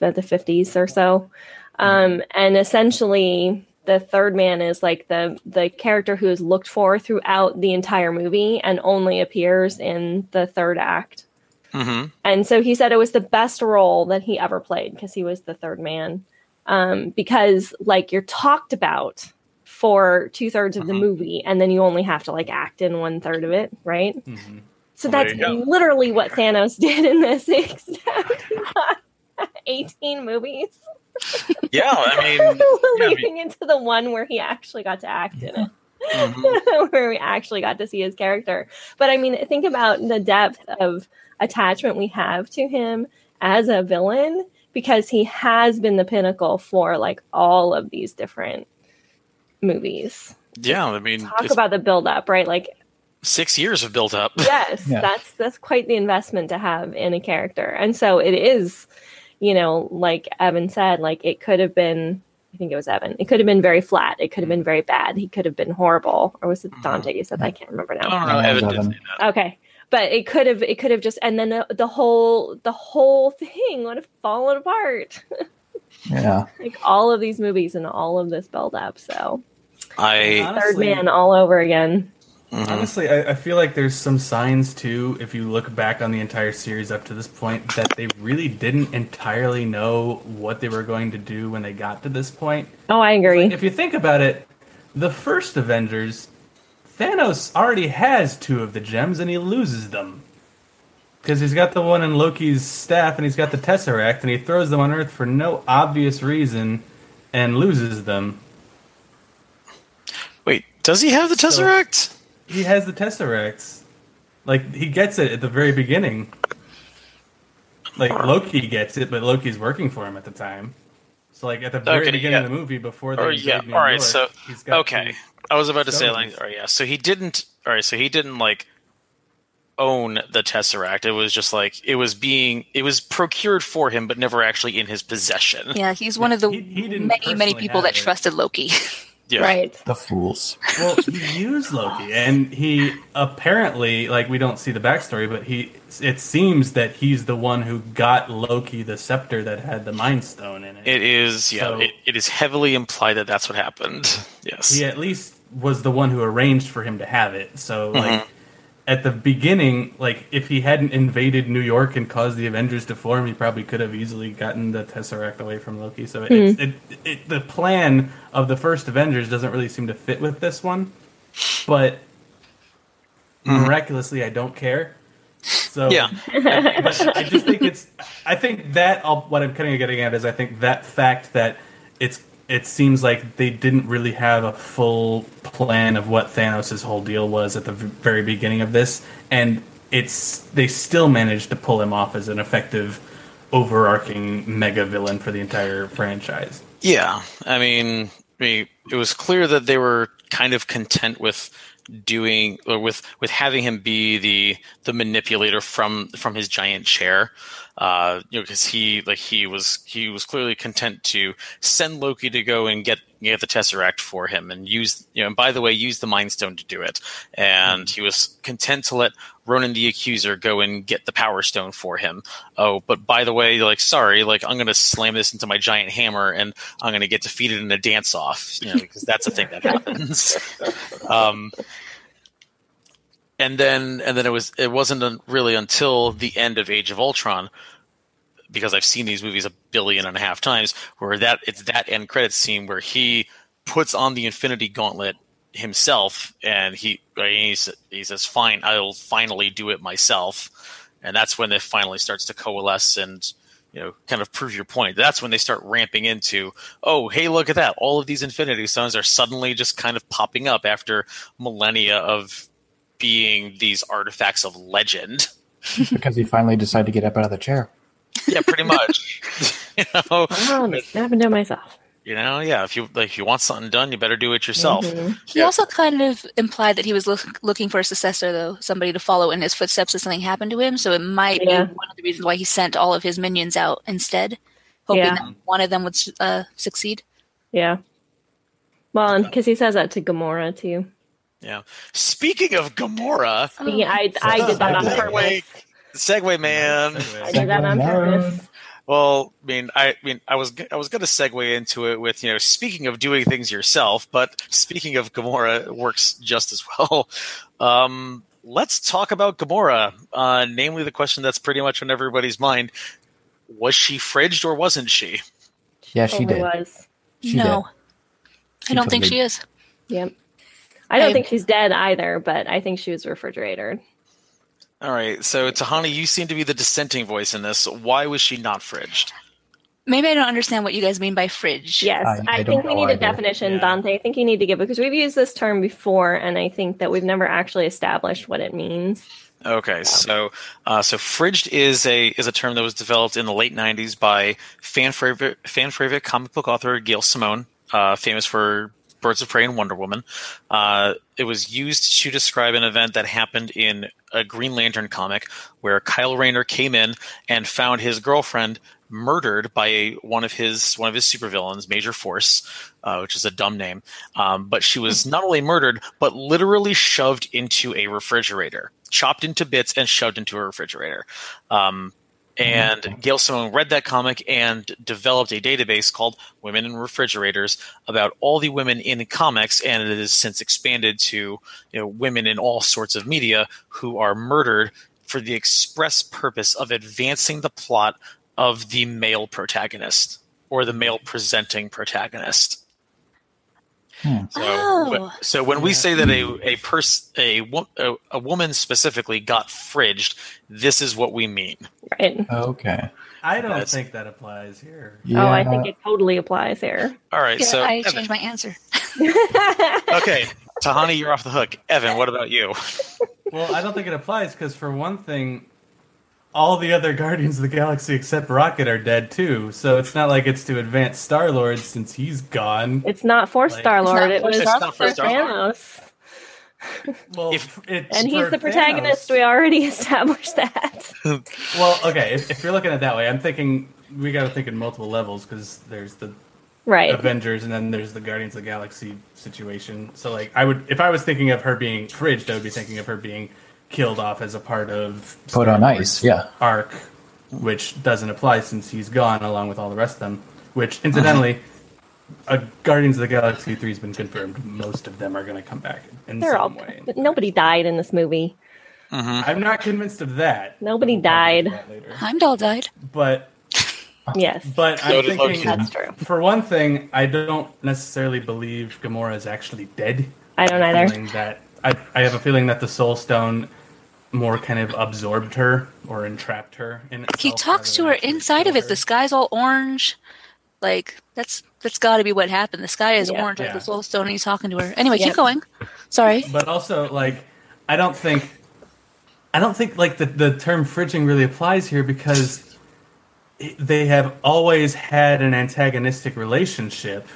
the the fifties or so, um, and essentially the third man is like the the character who is looked for throughout the entire movie and only appears in the third act. Hmm And so he said it was the best role that he ever played because he was the third man. Um, because like you're talked about for two thirds of the Mhm. movie, and then you only have to like act in one third of it, right? Mhm. So Well, that's there you go. literally what Thanos did in this, except 18 movies, Yeah, I mean, yeah, I mean- leading into the one where he actually got to act in it. Mhm. where we actually got to see his character. But I mean, think about the depth of attachment we have to him as a villain because he has been the pinnacle for like all of these different movies. yeah. I mean, Talk about the build up, right? Like six years of build up. yes, Yeah. that's that's quite the investment to have in a character. And so it is, you know, like Evan said, like it could have been I think it was Evan. It could have been very flat. It could have been very bad. He could have been horrible. Or was it mm-hmm. Dante you said that? I can't remember now. I don't know. Yeah, Evan did say that. Okay. But it could have it could have just and then the, the whole the whole thing would have fallen apart. Yeah. like all of these movies and all of this build up. So I third Honestly- man all over again. Mhm. Honestly, I, I feel like there's some signs too, if you look back on the entire series up to this point, that they really didn't entirely know what they were going to do when they got to this point. Oh, I agree. If you think about it, the first Avengers, Thanos already has two of the gems and he loses them. Because he's got the one in Loki's staff and he's got the Tesseract and he throws them on Earth for no obvious reason and loses them. Wait, does he have the So- Tesseract? He has the Tesseracts. Like, he gets it at the very beginning. Like, Loki gets it, but Loki's working for him at the time. So, like, at the very Okay, beginning yeah. of the movie, before they Or invade yeah, New all right. York, So he's got okay, I was about to say like, oh yeah. So he didn't. All right, so he didn't like own the Tesseract. It was just like it was being it was procured for him, but never actually in his possession. Yeah, he's one of the He- he many, many people that it. trusted Loki. Yeah. Right. The fools. Well, he used Loki, and he apparently, like, we don't see the backstory, but he, it seems that he's the one who got Loki the scepter that had the Mind Stone in it. It is, yeah. So- it, it is heavily implied that that's what happened. Yes. he at least was the one who arranged for him to have it. So, like, Mhm. At the beginning, like, if he hadn't invaded New York and caused the Avengers to form, he probably could have easily gotten the Tesseract away from Loki. So, it's hmm. it, it, the plan of the first Avengers doesn't really seem to fit with this one. But mm-hmm. miraculously, I don't care. So, Yeah. but I just think it's. I think that I'll, what I'm kind of getting at is I think that fact that it's it seems like they didn't really have a full plan of what Thanos' whole deal was at the very beginning of this, and it's they still managed to pull him off as an effective, overarching mega villain for the entire franchise. Yeah, I mean, I mean, it was clear that they were kind of content with doing or with with having him be the the manipulator from from his giant chair. Uh, you know, because he like he was he was clearly content to send Loki to go and get get the Tesseract for him and use you know. And by the way, use the Mind Stone to do it. And he was content to let Ronan the Accuser go and get the Power Stone for him. Oh, but by the way, like sorry, like I'm gonna slam this into my giant hammer and I'm gonna get defeated in a dance off, you know, because that's a thing that happens. um, and then and then it was it wasn't really until the end of Age of Ultron because I've seen these movies a billion and a half times where that it's that end credits scene where he puts on the Infinity Gauntlet himself and he uh, he, he says fine I'll finally do it myself. And that's when it finally starts to coalesce and you know kind of prove your point. That's when they start ramping into oh hey look at that. All of these infinity stones are suddenly just kind of popping up after millennia of being these artifacts of legend because he finally decided to get up out of the chair. yeah pretty much you know Wow, that happened to myself. You know, yeah. If you like, if you want something done, you better do it yourself. Mhm. He Yeah. also kind of implied that he was look, looking for a successor, though, somebody to follow in his footsteps if something happened to him. So it might Yeah. be one of the reasons why he sent all of his minions out instead, hoping Yeah. that one of them would uh, succeed. Yeah. Well, and because he says that to Gamora too. Yeah. Speaking of Gamora, Yeah, I, I did that on purpose. Segue man. I did that on purpose. Well, I mean, I, I mean, I was I was going to segue into it with you know, speaking of doing things yourself, but speaking of Gamora, it works just as well. Um, let's talk about Gamora. Uh, namely, the question that's pretty much on everybody's mind: Was she fridged or wasn't she? Yeah, she Totally did. was. She no, She I don't think she is. Yep. I don't I- think she's dead either, but I think she was refrigerated. All right, so Tahani, you seem to be the dissenting voice in this. Why was she not fridged? Maybe I don't understand what you guys mean by fridge. Yes, I- I, I think we know need a definition, Yeah. Dante. I think you need to give it because we've used this term before, and I think that we've never actually established what it means. Okay, so uh, so fridged is a is a term that was developed in the late '90s by fan favorite fan favorite comic book author Gail Simone, uh, famous for Birds of Prey and Wonder Woman. Uh, it was used to describe an event that happened in a Green Lantern comic where Kyle Rayner came in and found his girlfriend murdered by a, one of his one of his supervillains, Major Force, uh, which is a dumb name. Um, but she was not only murdered, but literally shoved into a refrigerator, chopped into bits, and shoved into a refrigerator. Um, and Gail Simone read that comic and developed a database called Women in Refrigerators about all the women in comics, and it has since expanded to you know women in all sorts of media who are murdered for the express purpose of advancing the plot of the male protagonist or the male presenting protagonist. Hmm. So, Oh. so when we say that a a person a, wo- a a woman specifically got fridged, this is what we mean. Right? Okay. I don't That's- think that applies here. Yeah. Oh, I think it totally applies here. All right, Yeah, so I Evan- my answer. okay, Tahani, you're off the hook. Evan, what about you? Well, I don't think it applies because, for one thing, all the other Guardians of the Galaxy except Rocket are dead too. So it's not like it's to advance Star Lord since he's gone. it's not for Like- Star Lord. It was for It's not for for Thanos, Well, If- it's and he's for the protagonist. Thanos. We already established that. Well, okay, if, if you're looking at it that way, I'm thinking we got to think in multiple levels because there's the Right. Avengers and then there's the Guardians of the Galaxy situation. So, like, I would if I was thinking of her being fridged, I would be thinking of her being killed off as a part of Put on ice, yeah. arc, which doesn't apply since he's gone along with all the rest of them. Which, incidentally, uh, Guardians of the Galaxy three has been confirmed. Most of them are going to come back in They're all. way. But nobody died in this movie. I'm not convinced of that. Nobody We'll died. that later. Heimdall died. But Yes. but So I'm thinking That's true. for one thing, I don't necessarily believe Gamora is actually dead. I don't I either. feeling that I, I have a feeling that the Soul Stone more kind of absorbed her or entrapped her in itself. He talks to her inside of kill it. The sky's all orange. Like that's that's got to be what happened. The sky is Yeah. orange like Yeah. the soul stone, and he's talking to her. Anyway, Yep. keep going. Sorry. But also, like, I don't think, I don't think like the the term fridging really applies here because they have always had an antagonistic relationship.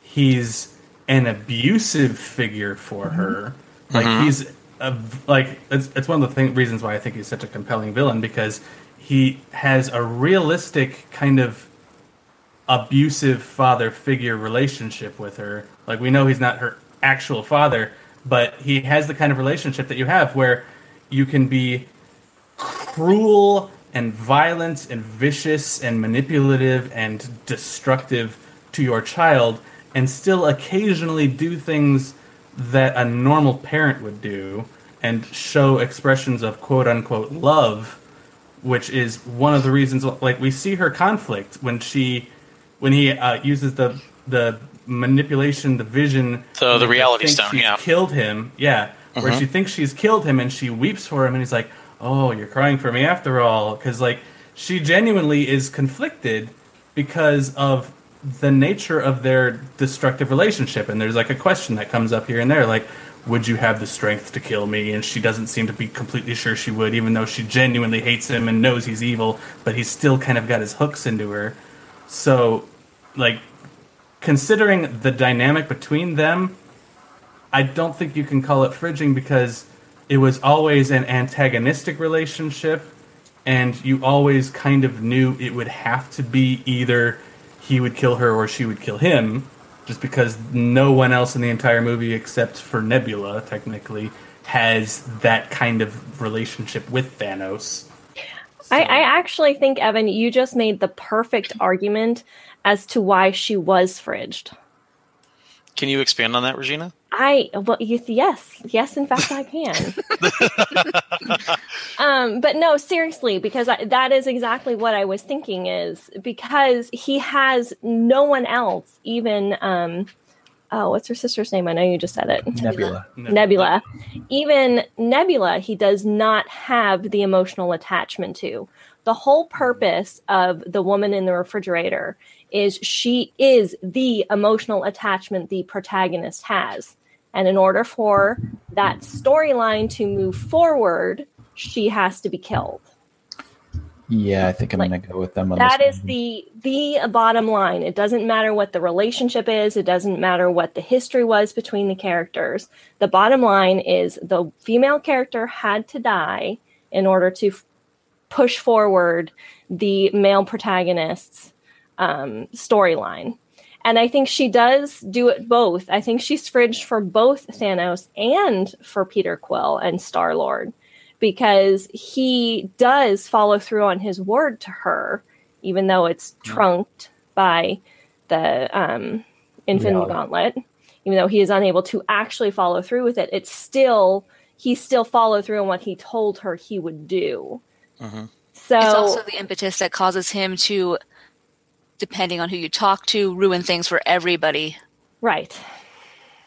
He's an abusive figure for her. Like mm-hmm. he's a, like it's, it's one of the thing, reasons why I think he's such a compelling villain because he has a realistic kind of abusive father figure relationship with her. Like we know he's not her actual father, but he has the kind of relationship that you have where you can be cruel and violent and vicious and manipulative and destructive to your child and still occasionally do things that a normal parent would do and show expressions of quote unquote love which is one of the reasons like we see her conflict when she when he uh, uses the the manipulation the vision. So the reality stone, yeah. killed him yeah. Where she thinks she's killed him and she weeps for him and he's like oh you're crying for me after all. Because like she genuinely is conflicted because of the nature of their destructive relationship and there's like a question that comes up here and there like would you have the strength to kill me? And she doesn't seem to be completely sure she would even though she genuinely hates him and knows he's evil but he's still kind of got his hooks into her. So like considering the dynamic between them, I don't think you can call it fridging because it was always an antagonistic relationship, and you always kind of knew it would have to be either he would kill her or she would kill him, just because no one else in the entire movie except for Nebula, technically, has that kind of relationship with Thanos. I, I actually think, Evan, you just made the perfect argument as to why she was fridged. Can you expand on that, Regina? I well, yes, yes. In fact, I can. um, but no, seriously, because I, that is exactly what I was thinking. Is because he has no one else, even um, oh, what's her sister's name? I know you just said it. Nebula. Nebula. Even Nebula, he does not have the emotional attachment to. The whole purpose of the woman in the refrigerator is she is the emotional attachment the protagonist has. And in order for that storyline to move forward, she has to be killed. Yeah, I think I'm Like, gonna go with them on That this the the bottom line. It doesn't matter what the relationship is. It doesn't matter what the history was between the characters. The bottom line is the female character had to die in order to f- push forward the male protagonist's um, storyline. And I think she does do it both. I think she's fridged for both Thanos and for Peter Quill and Star Lord because he does follow through on his word to her, even though it's trunked by the um, Infinity Reality. Gauntlet. Even though he is unable to actually follow through with it, it's still he still followed through on what he told her he would do. Mhm. So It's also the impetus that causes him to, depending on who you talk to, ruin things for everybody. right,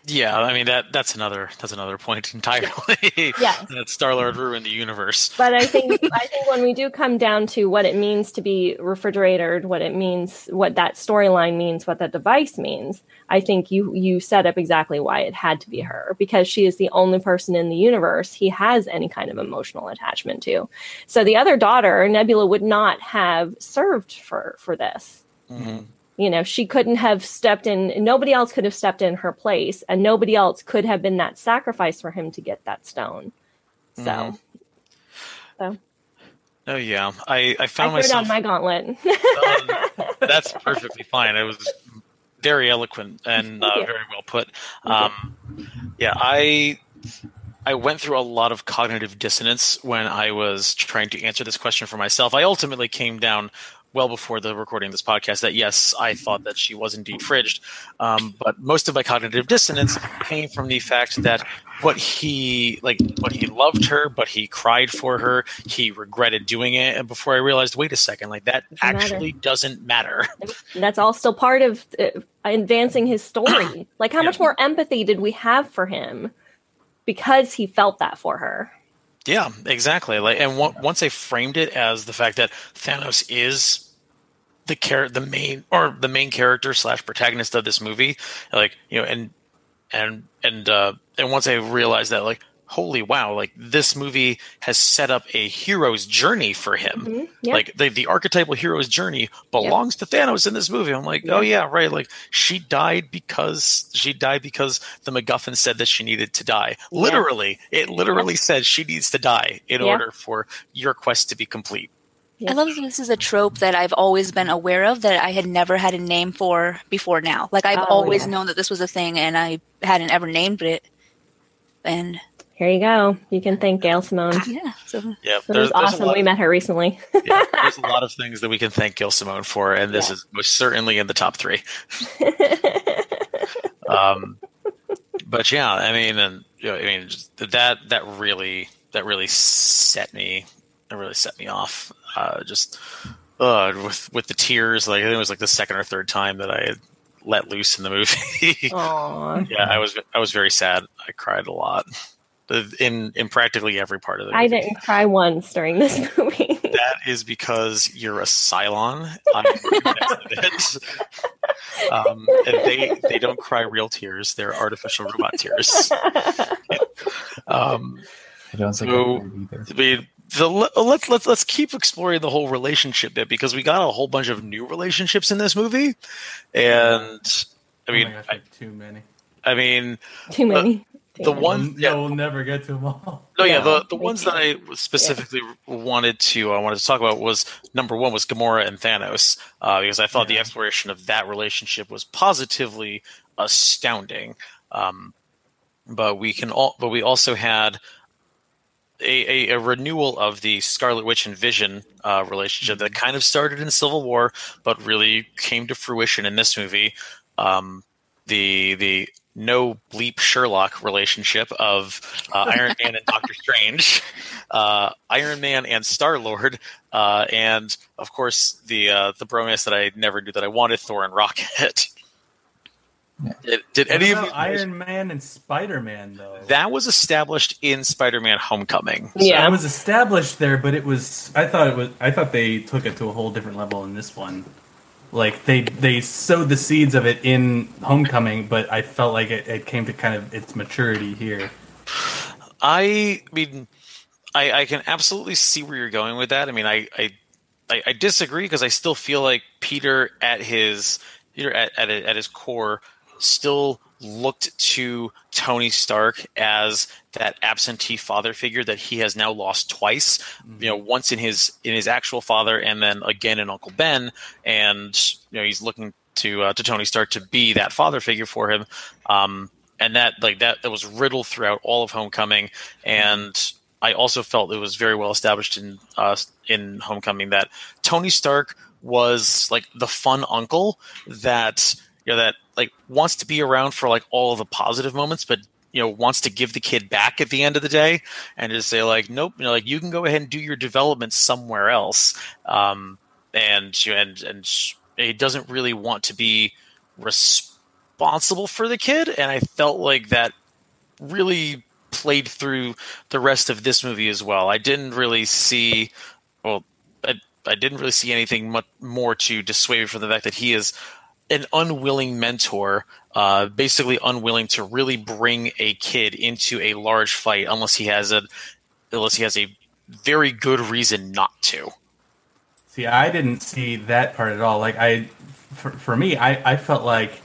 Yeah, I mean that that's another that's another point entirely. Yes. that Star Lord ruined the universe. but I think I think when we do come down to what it means to be refrigerated, what it means, what that storyline means, what that device means, I think you you set up exactly why it had to be her because she is the only person in the universe he has any kind of emotional attachment to. So the other daughter, Nebula, would not have served for for this. Mhm. You know, she couldn't have stepped in. Nobody else could have stepped in her place, and nobody else could have been that sacrifice for him to get that stone. So. Mhm. So Oh yeah, I I I found it myself. on my gauntlet. Um, that's perfectly fine. It was very eloquent and uh, very well put. Um, yeah, I I went through a lot of cognitive dissonance when I was trying to answer this question for myself. I ultimately came down well before the recording of this podcast that yes, I thought that she was indeed fridged. Um, but most of my cognitive dissonance came from the fact that what he like what he loved her, but he cried for her. He regretted doing it, and before I realized, wait a second, like that Doesn't matter. actually doesn't matter. That's all still part of uh, advancing his story. Like, how Yeah. much more empathy did we have for him because he felt that for her? Yeah, exactly. Like, and on- once I framed it as the fact that Thanos is the char- the main or the main character slash protagonist of this movie, like you know, and and and uh, and once I realized that, like, holy wow, like this movie has set up a hero's journey for him. Mhm. Yeah. Like the, the archetypal hero's journey belongs to Thanos in this movie. I'm like, oh yeah, right. Like she died because she died because the MacGuffin said that she needed to die. Literally, it literally says she needs to die in order for your quest to be complete. Yeah. I love that this is a trope that I've always been aware of that I had never had a name for before now. Like I've Oh, always yeah. known that this was a thing and I hadn't ever named it. And Here you go. You can thank Gail Simone. yeah, so Yeah, It was awesome. A lot, We met her recently. yeah, there's a lot of things that we can thank Gail Simone for, and this Yeah. is most certainly in the top three. um, but yeah, I mean, and you know, I mean, just that that really that really set me, that really set me off. Uh, just uh, with with the tears, like I think it was like the second or third time that I had let loose in the movie. Yeah, I was I was very sad. I cried a lot in in practically every part of the movie. I didn't cry once during this movie. That is because you're a Cylon. Um, and they they don't cry real tears; they're artificial robot tears. Um, I don't think So- I either. I mean, the, let's let's let's keep exploring the whole relationship bit because we got a whole bunch of new relationships in this movie, and I oh mean, my gosh, I, too many. I mean, Too many. Too the many. one- We'll, yeah. no, we'll never get to them all. No, yeah, No, the, the ones that I specifically wanted to I wanted to talk about was number one was Gamora and Thanos uh, because I thought the exploration of that relationship was positively astounding. Um, but we can all, but we also had a, a, a renewal of the Scarlet Witch and Vision uh, relationship that kind of started in Civil War, but really came to fruition in this movie. Um, the the no bleep Sherlock relationship of uh, Iron Man and Doctor Strange, uh, Iron Man and Star Lord, uh, and of course the uh, the bromance that I never knew that I wanted Thor and Rocket. Yeah. Did, did any of you Iron Man and Spider Man though? that was established in Spider-Man: Homecoming? So Yeah. it was established there, but it was. I thought it was. I thought they took it to a whole different level in this one. Like they they sowed the seeds of it in Homecoming, but I felt like it, it came to kind of its maturity here. I mean, I, I can absolutely see where you're going with that. I mean, I I, I, I disagree because I still feel like Peter at his Peter at at, at his core still looked to Tony Stark as that absentee father figure that he has now lost twice. You know, once in his in his actual father, and then again in Uncle Ben. And you know, he's looking to uh, to Tony Stark to be that father figure for him. Um, and that like that that was riddled throughout all of Homecoming. And I also felt it was very well established in uh, in Homecoming that Tony Stark was like the fun uncle that you know that like wants to be around for like all the positive moments, but you know wants to give the kid back at the end of the day and just say like nope you know like you can go ahead and do your development somewhere else. Um and and and he doesn't really want to be responsible for the kid and i felt like that really played through the rest of this movie as well. I didn't really see well i, I didn't really see anything much more to dissuade from the fact that he is an unwilling mentor, uh, basically unwilling to really bring a kid into a large fight unless he has a unless he has a very good reason not to. See, I didn't see that part at all. Like I, for, for me, I, I felt like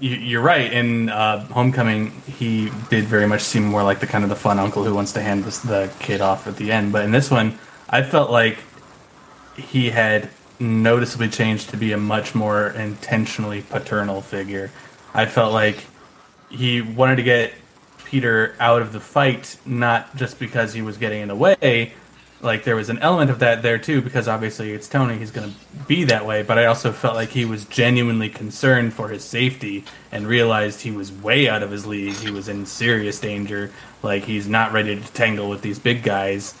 you, you're right. In uh, Homecoming, he did very much seem more like the kind of the fun uncle who wants to hand this, the kid off at the end. But in this one, I felt like he had noticeably changed to be a much more intentionally paternal figure. I felt like he wanted to get Peter out of the fight, not just because he was getting in the way. Like there was an element of that there too, because obviously it's Tony, he's going to be that way. But I also felt like he was genuinely concerned for his safety and realized he was way out of his league. He was in serious danger. Like he's not ready to tangle with these big guys.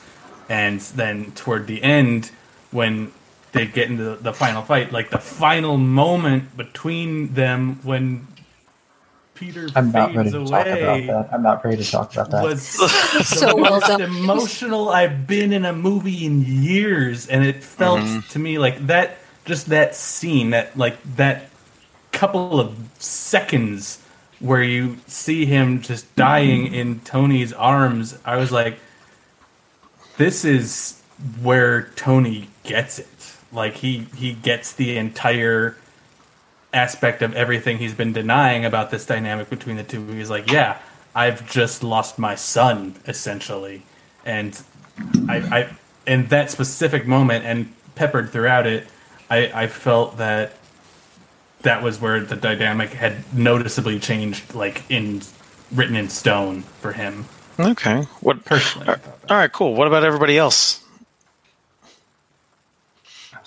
And then toward the end, when they get into the, the final fight, like the final moment between them when Peter I'm not ready fades to talk about that. I'm not ready to talk about that. was So the well most done. emotional I've been in a movie in years, and it felt Mhm. to me like that. Just that scene, that like that couple of seconds where you see him just dying in Tony's arms. I was like, this is where Tony gets it. Like he he gets the entire aspect of everything he's been denying about this dynamic between the two. He's like, yeah, I've just lost my son essentially, and I, I in that specific moment and peppered throughout it, I, I felt that that was where the dynamic had noticeably changed, like in written in stone for him Okay. What personally. I thought that. All right, cool. What about everybody else?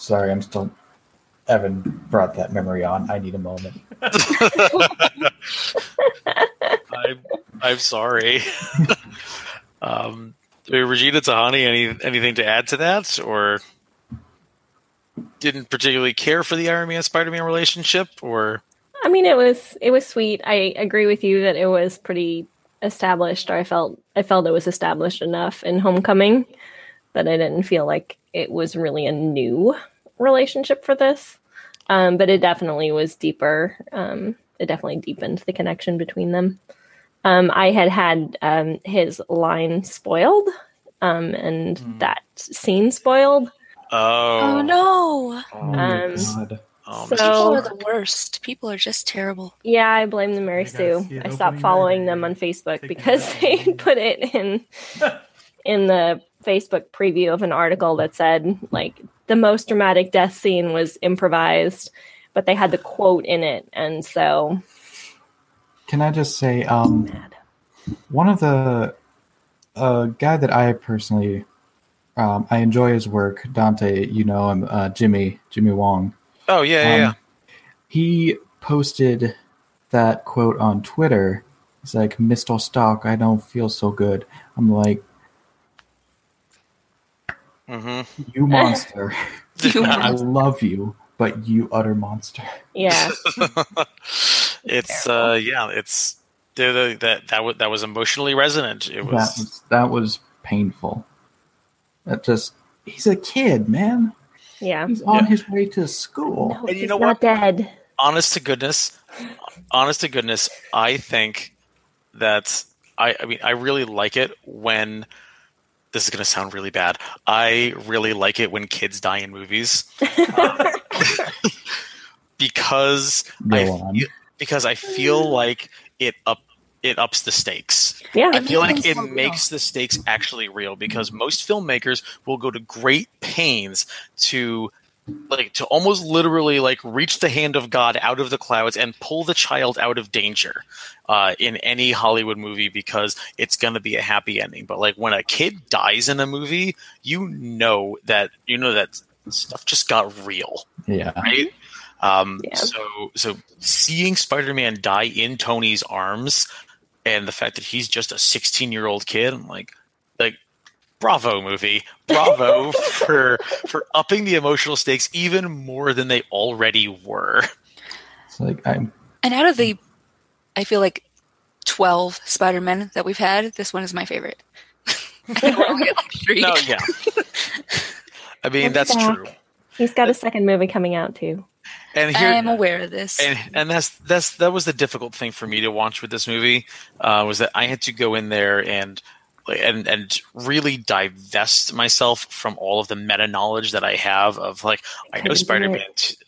I'm sorry, I'm still. Evan brought that memory on. I need a moment. I'm, I'm sorry. um, I mean, Regina Tahani, any anything to add to that, or didn't particularly care for the Iron Man Spider Man relationship, or I mean, it was it was sweet. I agree with you that it was pretty established. Or I felt I felt it was established enough in Homecoming, but I didn't feel like it was really a new relationship for this. Um, but it definitely was deeper. Um, it definitely deepened the connection between them. Um, I had had um, his line spoiled, um, and Hmm. that scene spoiled. oh, Oh no! Oh Um, God. Um, So- it's People Oh. are the worst. People are just terrible. Yeah, I blame the Mary I Sue. I stopped following them on Facebook because they put it in in the Facebook preview of an article that said like the most dramatic death scene was improvised, but they had the quote in it, and so Can I just say, um, one of the uh, guy that I personally um, I enjoy his work, Dante. You know him, uh, Jimmy Jimmy Wong. oh yeah, yeah, yeah. Um, He posted that quote on Twitter. He's like, "Mr. Stark, I don't feel so good." I'm like, hmm "You monster! You I love you, but you utter monster." Yeah, it's uh, yeah, it's the, the, that that was that was emotionally resonant. It That was was that was painful. That just he's a kid, man. yeah. He's on Yeah. his way to school. No, And you he's know not what? dead. honest to goodness, honest to goodness, I think that I, I mean, I really like it when this is going to sound really bad. I really like it when kids die in movies because Go I on. feel, because I feel like it up it ups the stakes. Yeah, I feel like it it more real. makes the stakes actually real because most filmmakers will go to great pains to like to almost literally like reach the hand of God out of the clouds and pull the child out of danger uh, in any Hollywood movie because it's going to be a happy ending. But like when a kid dies in a movie, you know that you know that stuff just got real Yeah. right? Um, Yeah. So, so seeing Spider-Man die in Tony's arms, and the fact that he's just a 16-year-old kid, I'm like, like, bravo, movie, bravo for for upping the emotional stakes even more than they already were. It's like I'm And out of the, I feel like, 12 Spider Men that we've had, this one is my favorite. I we're only like three. No, yeah. I mean, that's Yeah. true, he's got a second movie coming out too. and I'm aware of this. and and that's that's that was the difficult thing for me to watch with this movie uh, was that I had to go in there and like, and and really divest myself from all of the meta knowledge that I have of like I know Spider Man.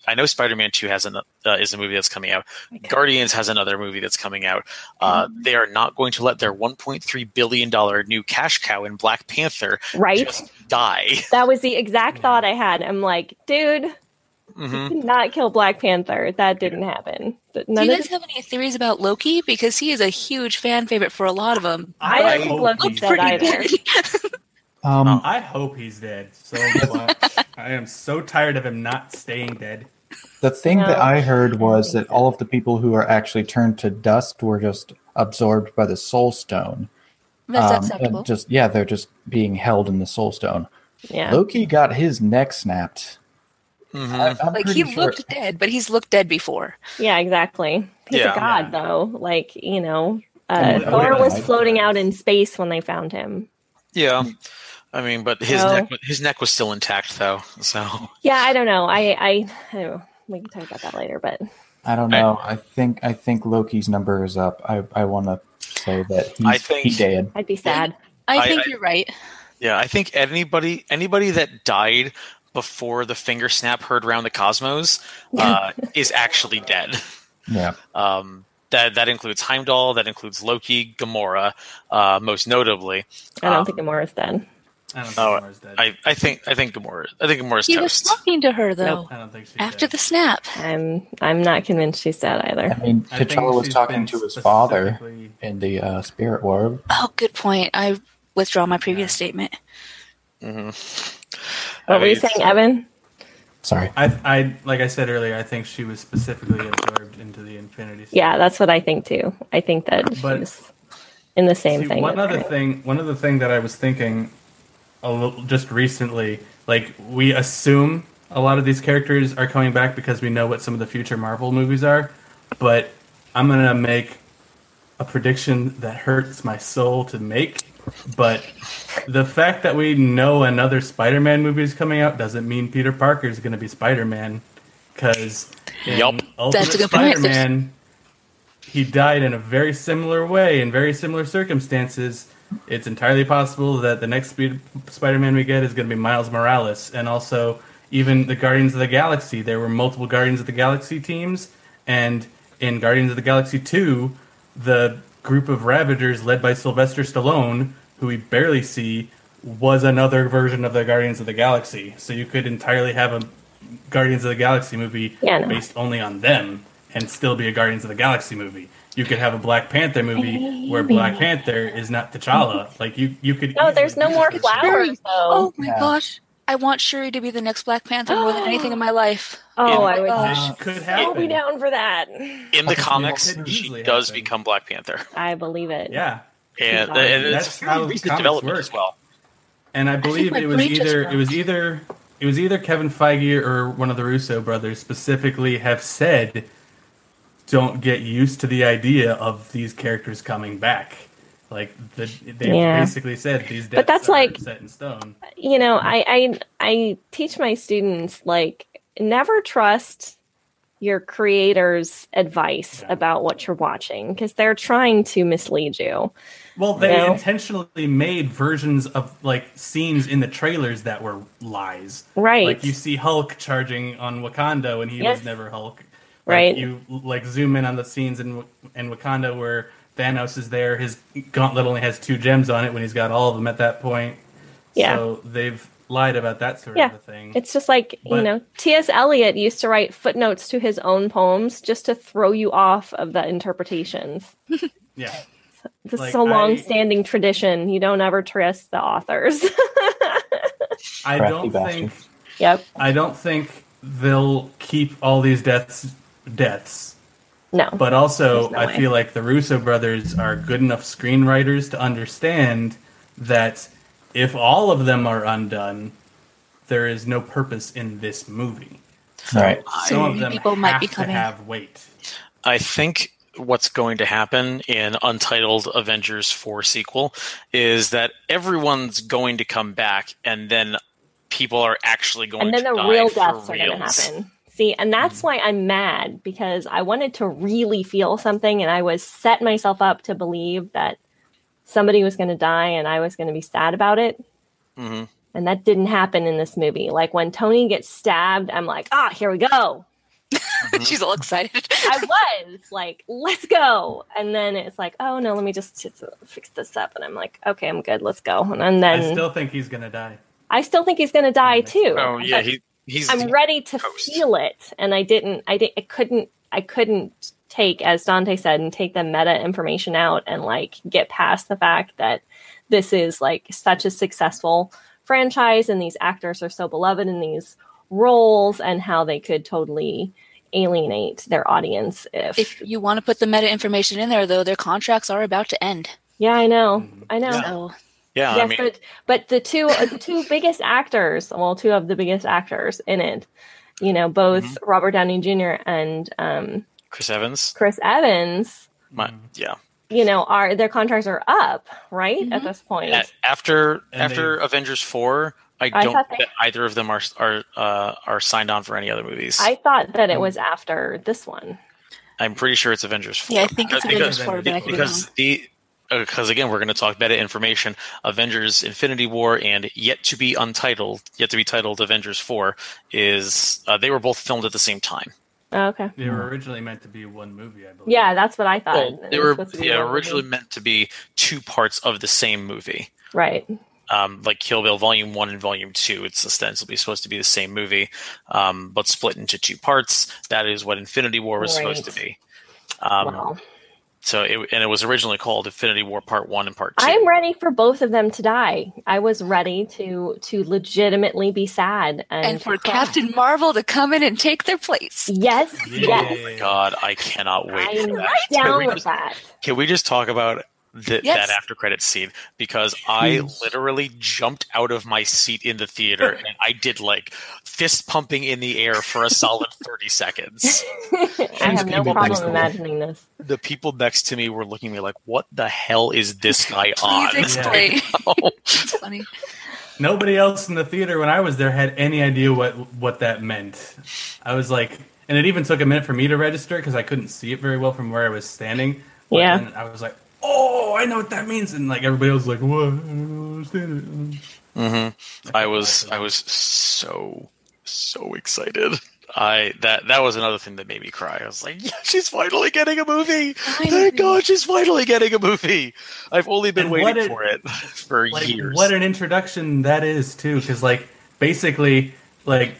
I know Spider Man Two has an uh, is a movie that's coming out Guardians has another movie that's coming out uh, they are not going to let their 1.3 billion dollar new cash cow in Black Panther Right? die That was the exact thought I had. I'm like, dude, hmm did not kill Black Panther. That didn't happen. But Do you guys have any theories about Loki? Because he is a huge fan favorite for a lot of them. I don't think hope Loki's he's dead either. dead. um I hope he's dead so much. I am so tired of him not staying dead. the thing that I heard was that all of the people who are actually turned to dust were just absorbed by the soul stone. That's Um, acceptable. just yeah, they're just being held in the soul stone. Yeah. Loki got his neck snapped. Hmm I, I'm like he sure- looked dead, but he's looked dead before. Yeah, exactly. He's Yeah. a god, Yeah. though. Like, you know, uh, And Thor was floating out in space when they found him. yeah I mean but his So- neck his neck was still intact though so Yeah, I don't know. I, I, I don't know. We can talk about that later, but I don't know. I think I think Loki's number is up. I I want to say that he's I think- he dead. I'd be sad. I, I- think I- you're right. Yeah, I think anybody anybody that died before the finger snap heard around the cosmos uh, is actually dead. Yeah. Um, that that includes Heimdall, that includes Loki, Gamora, uh, most notably. I don't Um, think Gamora's dead. I don't think Oh, Gamora's dead. I, I think I think Gamora I think Gamora's He was talking to her though I don't think she's after dead. the snap. I'm, I'm not convinced she's dead either. I mean, I was talking to his father in the uh, spirit world. Oh, good point. I withdraw my previous statement. Mhm. What I were you saying, uh, Evan? Sorry. I, I, like I said earlier, I think she was specifically absorbed into the Infinity. Stone. Yeah, that's what I think too. I think that But- she's in the same See, thing. One other her. thing, one other thing that I was thinking, a little, just recently, like we assume a lot of these characters are coming back because we know what some of the future Marvel movies are, but I'm gonna make a prediction that hurts my soul to make. But the fact that we know another Spider-Man movie is coming out doesn't mean Peter Parker is going to be Spider-Man, because in Yup. Ultimate That's a good. Spider-Man, he died in a very similar way in very similar circumstances. It's entirely possible that the next Spider-Man we get is going to be Miles Morales, and also even the Guardians of the Galaxy, there were multiple Guardians of the Galaxy teams, and in Guardians of the Galaxy 2, the group of Ravagers led by Sylvester Stallone, who we barely see, was another version of the Guardians of the Galaxy. So you could entirely have a Guardians of the Galaxy movie Yeah, no. based only on them and still be a Guardians of the Galaxy movie. You could have a Black Panther movie where Black Panther is not T'Challa. Like you, you could. No, there's no more flowers though. Oh my Yeah. gosh. I want Shuri to be the next Black Panther more than anything in my life. Oh, I would gosh. This could so happen. be down for that. In the comics, she does happen. become Black Panther, I believe it. Yeah, and, That's and it's how recent comics development work. as well. and I believe my it was either it was either it was either Kevin Feige or one of the Russo brothers specifically have said, "Don't get used to the idea of these characters coming back." Like the, they Yeah. basically said these deaths But that's are like- set in stone. you know I, I i teach my students like never trust your creator's advice Yeah. about what you're watching because they're trying to mislead you Well, they No. intentionally made versions of like scenes in the trailers that were lies. right Like you see Hulk charging on Wakanda when he Yes. was never Hulk. Like, Right. You like zoom in on the scenes in in Wakanda where Thanos is there. His gauntlet only has two gems on it when he's got all of them at that point. Yeah. So they've lied about that sort Yeah. of a thing. it's just like you know ts eliot used to write footnotes to his own poems just to throw you off of the interpretations yeah. This Like, is a long-standing tradition you don't ever trust the authors I don't think yep I don't think they'll keep all these deaths deaths. no But also, no I way. feel like the Russo brothers are good enough screenwriters to understand that if all of them are undone, there is no purpose in this movie. Right. Some of them people might have be to have weight. I think what's going to happen in Untitled Avengers 4 sequel is that everyone's going to come back and then people are actually going to die. and then the real deaths are going to happen. See, and that's why I'm mad because I wanted to really feel something, and I was set myself up to believe that somebody was going to die, and I was going to be sad about it. Mhm. And that didn't happen in this movie. Like when Tony gets stabbed, I'm like, ah, here we go. Mm-hmm. She's all excited. I was like, let's go. And then it's like, oh no, let me just, just fix this up. And I'm like, okay, I'm good. Let's go. And then I still think he's gonna die. I still think he's going to die too. Oh yeah, he he's I'm ready to Toast. feel it, and I didn't. I didn't. I couldn't. I couldn't take, as Dante said, and take the meta information out and like get past the fact that this is like such a successful franchise, and these actors are so beloved and these roles, and how they could totally alienate their audience if. if you want to put the meta information in there, though, their contracts are about to end. yeah, I know. I know. Yeah. So yeah. yes, I mean, but but the two uh, the two biggest actors, well, two of the biggest actors in it, you know, both Mm-hmm. Robert Downey Jr. and um, Chris Evans. Chris Evans, My, Mm. yeah. you know, are their contracts are up, right? At Mhm. this point. A- After And after they- Avengers 4, I I don't thought they- bet either of them are are uh, are signed on for any other movies. I thought that it Mm. was after this one. I'm pretty sure it's Avengers 4. yeah, I think it's Because- Avengers because- four, but I could be wrong. because the because again we're going to talk meta information avengers infinity war and yet to be untitled yet to be titled avengers 4 is uh, they were both filmed at the same time Oh, okay. They were originally meant to be one movie, I believe. Yeah, that's what I thought. well, they were supposed to be yeah, one movie. originally meant to be two parts of the same movie right. Um, like Kill Bill Volume One and Volume Two. It's ostensibly supposed to be the same movie, um, but split into two parts. That is what Infinity War was supposed to be. Um, wow. So, it, and it was originally called Infinity War Part One and Part 2 I'm ready for both of them to die. I was ready to to legitimately be sad and, and for cry. Captain Marvel to come in and take their place. Yes, Yeah. yes. God, I cannot wait. for I'm that. down with just- that. Can we just talk about th- Yes. that after credit scene? Because I hmm. literally jumped out of my seat in the theater and I did like fist pumping in the air for a solid 30 seconds. I have no problem next to me. imagining this. The people next to me were looking at me like, what the hell is this guy on? Please explain. it's funny. Nobody else in the theater when I was there had any idea what what that meant. I was like, and it even took a minute for me to register because I couldn't see it very well from where I was standing. But Yeah. then I was like, oh, I know what that means, and like everybody else was like, what? I don't understand it. hmm I was I was so so excited. I that that was another thing that made me cry. I was like, yeah, she's finally getting a movie. Finally. Thank God she's finally getting a movie. I've only been And waiting what it- for it for like years. what an introduction that is too because like basically like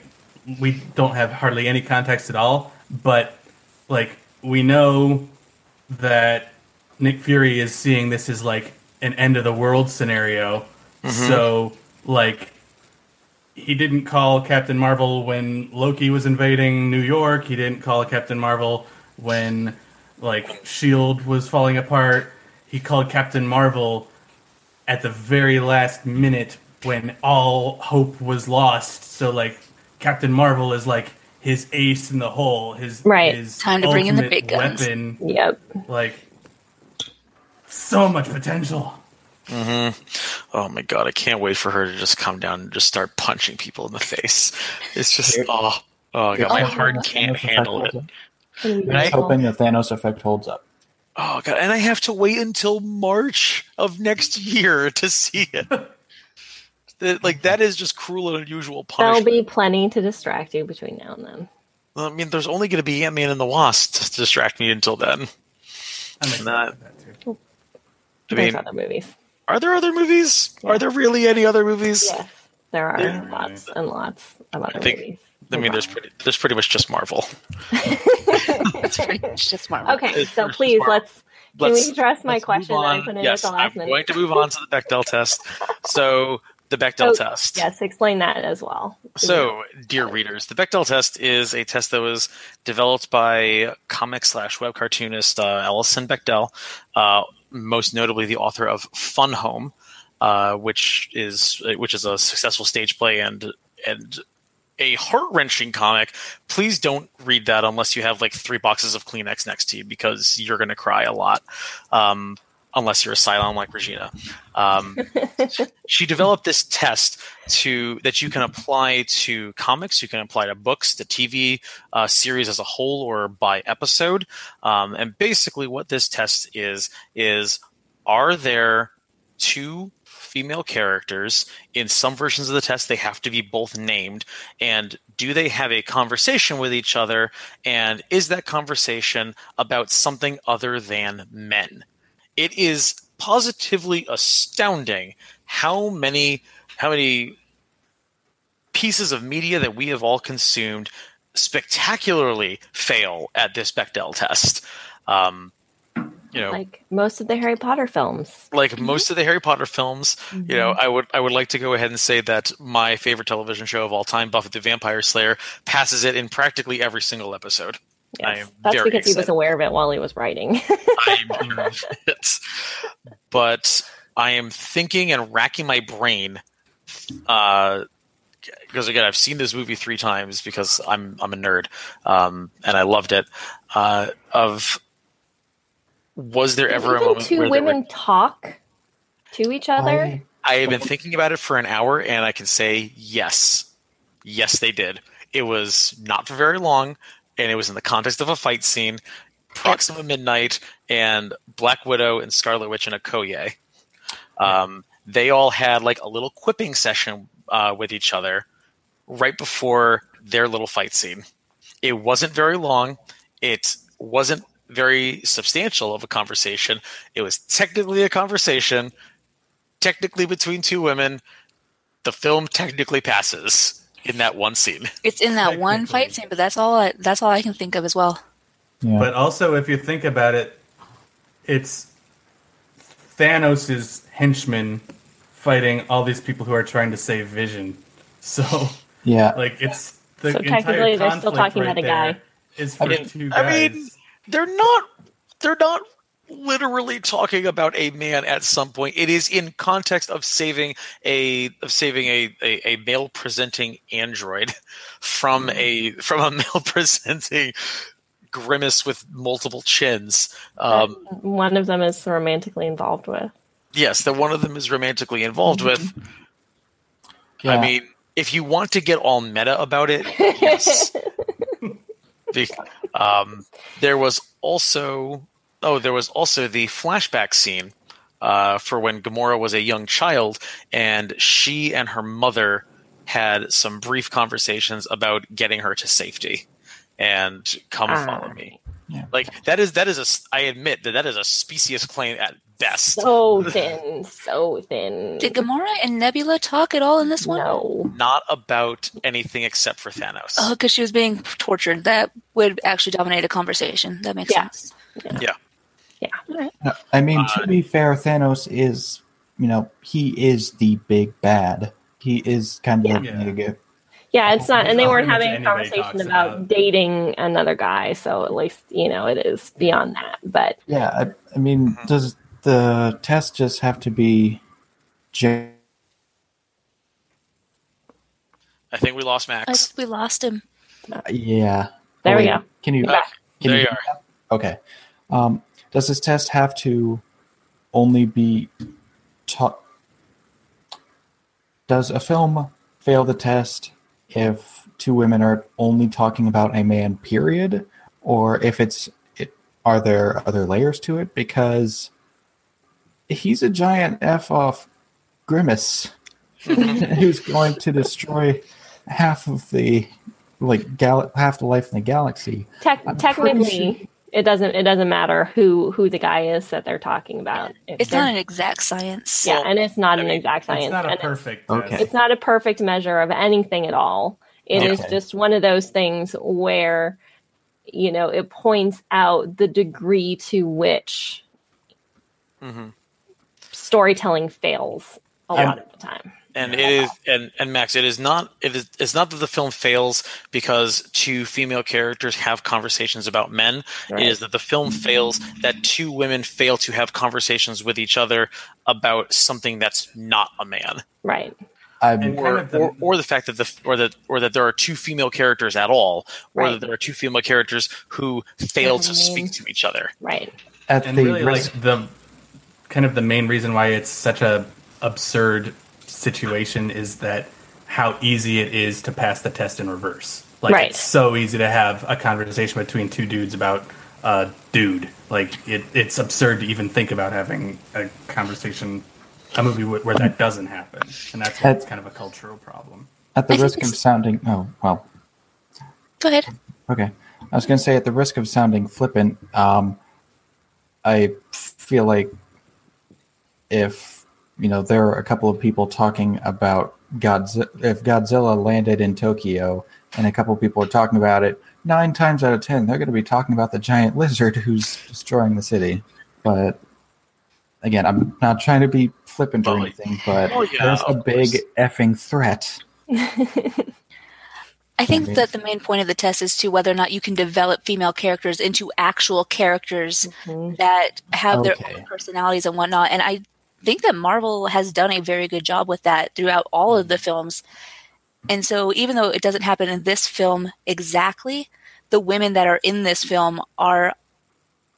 we don't have hardly any context at all but like we know that nick fury is seeing this as like an end of the world scenario mm-hmm. so like he didn't call captain marvel when loki was invading new york he didn't call captain marvel when like shield was falling apart he called captain marvel at the very last minute when all hope was lost. So like Captain Marvel is like his ace in the hole, his Right. his Time to bring in the big guns. weapon. Yep. Like so much potential. Mm-hmm. oh my god, I can't wait for her to just come down and just start punching people in the face. It's just oh oh god, my heart can't handle it. holds. I- I'm hoping the Thanos effect holds up. Oh god, and I have to wait until March of next year to see it. Like that is just cruel and unusual punishment. There'll be plenty to distract you between now and then. Well, I mean, there's only going to be Ant Man and the Wasp to distract me until then. I'm excited that too. I There's mean, other movies. are there other movies? Are there really any other movies? Yes, there are Yeah. lots and lots of other I think- movies. I mean, there's pretty, there's pretty much just Marvel. It's pretty much just Marvel. Okay, It's so please let's. Can we address my question move that I put in yes, at the last I'm minute? going to move on to the Bechdel test. So the Bechdel Oh, test. Yes, explain that as well. So, dear readers, the Bechdel test is a test that was developed by comic slash web cartoonist uh, Alison Bechdel, uh, most notably the author of Fun Home, uh, which is which is a successful stage play and and a heart wrenching comic. Please don't read that unless you have like three boxes of Kleenex next to you because you're going to cry a lot. Um, unless you're a Cylon like Regina. Um, she developed this test to that you can apply to comics, you can apply to books, the TV uh, series as a whole, or by episode. Um, and basically, what this test is is are there two female characters in some versions of the test they have to be both named and do they have a conversation with each other and is that conversation about something other than men it is positively astounding how many how many pieces of media that we have all consumed spectacularly fail at this Bechdel test. Um, you know, like, like most of the Harry Potter films. Like most of the Harry Potter films, you know, I would I would like to go ahead and say that my favorite television show of all time, Buffy the Vampire Slayer, passes it in practically every single episode. I Yes, am that's very because he was aware of it while he was writing. I'm aware of it. But I am thinking and racking my brain. Uh, because again, I've seen this movie three times because I'm I'm a nerd, um, and I loved it. Uh, of was there ever a Even moment two where there were- women talk to each other. I- I have been thinking about it for an hour, and I can say yes, yes, they did. It was not for very long, and it was in the context of a fight scene. Proxima Midnight and Black Widow and Scarlet Witch and Okoye. Um, they all had like a little quipping session uh, with each other right before their little fight scene. It wasn't very long. It wasn't very substantial of a conversation. It was technically a conversation, technically between two women. The film technically passes in that one scene. It's in that one fight scene, but that's all. I, that's all I can think of as well. Yeah. But also, if you think about it, it's Thanos' henchmen fighting all these people who are trying to save Vision. So, yeah. like, it's the So entire technically they're still talking right about a guy. Is for I mean, two I mean, they're not. They're not literally talking about a man at some point. It is in context of saving a of saving a a, a male presenting android from a from a male presenting grimace with multiple chins. Um, One of them is romantically involved with. yes, that one of them is romantically involved with. yeah. I mean, if you want to get all meta about it, yes. Be- um, there was also oh, there was also the flashback scene uh, for when Gamora was a young child, and she and her mother had some brief conversations about getting her to safety and come Ah. follow me. Yeah. Like that is that is a I admit that that is a specious claim at best. So thin, so thin. Did Gamora and Nebula talk at all in this one? no. Not about anything except for Thanos. Oh, because she was being tortured. That would actually dominate a conversation. That makes sense. Yeah. sense. No, I mean, Uh, to be fair, Thanos is, you know, he is the big bad. He is kind of Yeah. the big. Yeah, it's not, and they weren't having a conversation about, about- dating another guy, so at least you know it is beyond that. But Yeah, I, I mean, does the test just have to be? I think we lost I Max. think we lost him. yeah. There we Wait, go. Can you? You're. Can There you do that? Okay. Um, does this test have to only be taught? Does a film fail the test if two women are only talking about a man? Period, or if it's it, are there other layers to it? Because he's a giant f off grimace who's going to destroy half of the like gal- half the life in the galaxy. tec- technically, sure- it doesn't it doesn't matter who who the guy is that they're talking about. If It's not an exact science. yeah, and it's not I an mean, exact science. It's not a and perfect. Okay. it's not a perfect measure of anything at all. It is Okay. just one of those things where, you know, it points out the degree to which hmm storytelling fails a I'm- lot of the time. And it is, and and Max, it is not. It is. It's not that the film fails because two female characters have conversations about men. Right. It is that the film fails that two women fail to have conversations with each other about something that's not a man, Right. I'm or kind of the- or, or the fact that the or that or that there are two female characters at all, or Right. that there are two female characters who fail to speak to each other. Right. at and the really risk. like the kind of the main reason why it's such a absurd situation is that how easy it is to pass the test in reverse like Right. it's so easy to have a conversation between two dudes about a dude like it, it's absurd to even think about having a conversation a movie where, where that doesn't happen and that's why it's kind of a cultural problem At the I risk of sounding, oh well, Go ahead. okay. I was going to say, at the risk of sounding flippant, um, I feel like if you know there are a couple of people talking about Godzilla, if Godzilla landed in Tokyo, and a couple of people are talking about it, nine times out of ten they're going to be talking about the giant lizard who's destroying the city. But again, I'm not trying to be flippant or Oh, anything, but oh, yeah, there's a big course. effing threat. I think mean- that the main point of the test is to whether or not you can develop female characters into actual characters Mhm. that have their own personalities and whatnot. And I think that Marvel has done a very good job with that throughout all of the films. And so, even though it doesn't happen in this film exactly, the women that are in this film are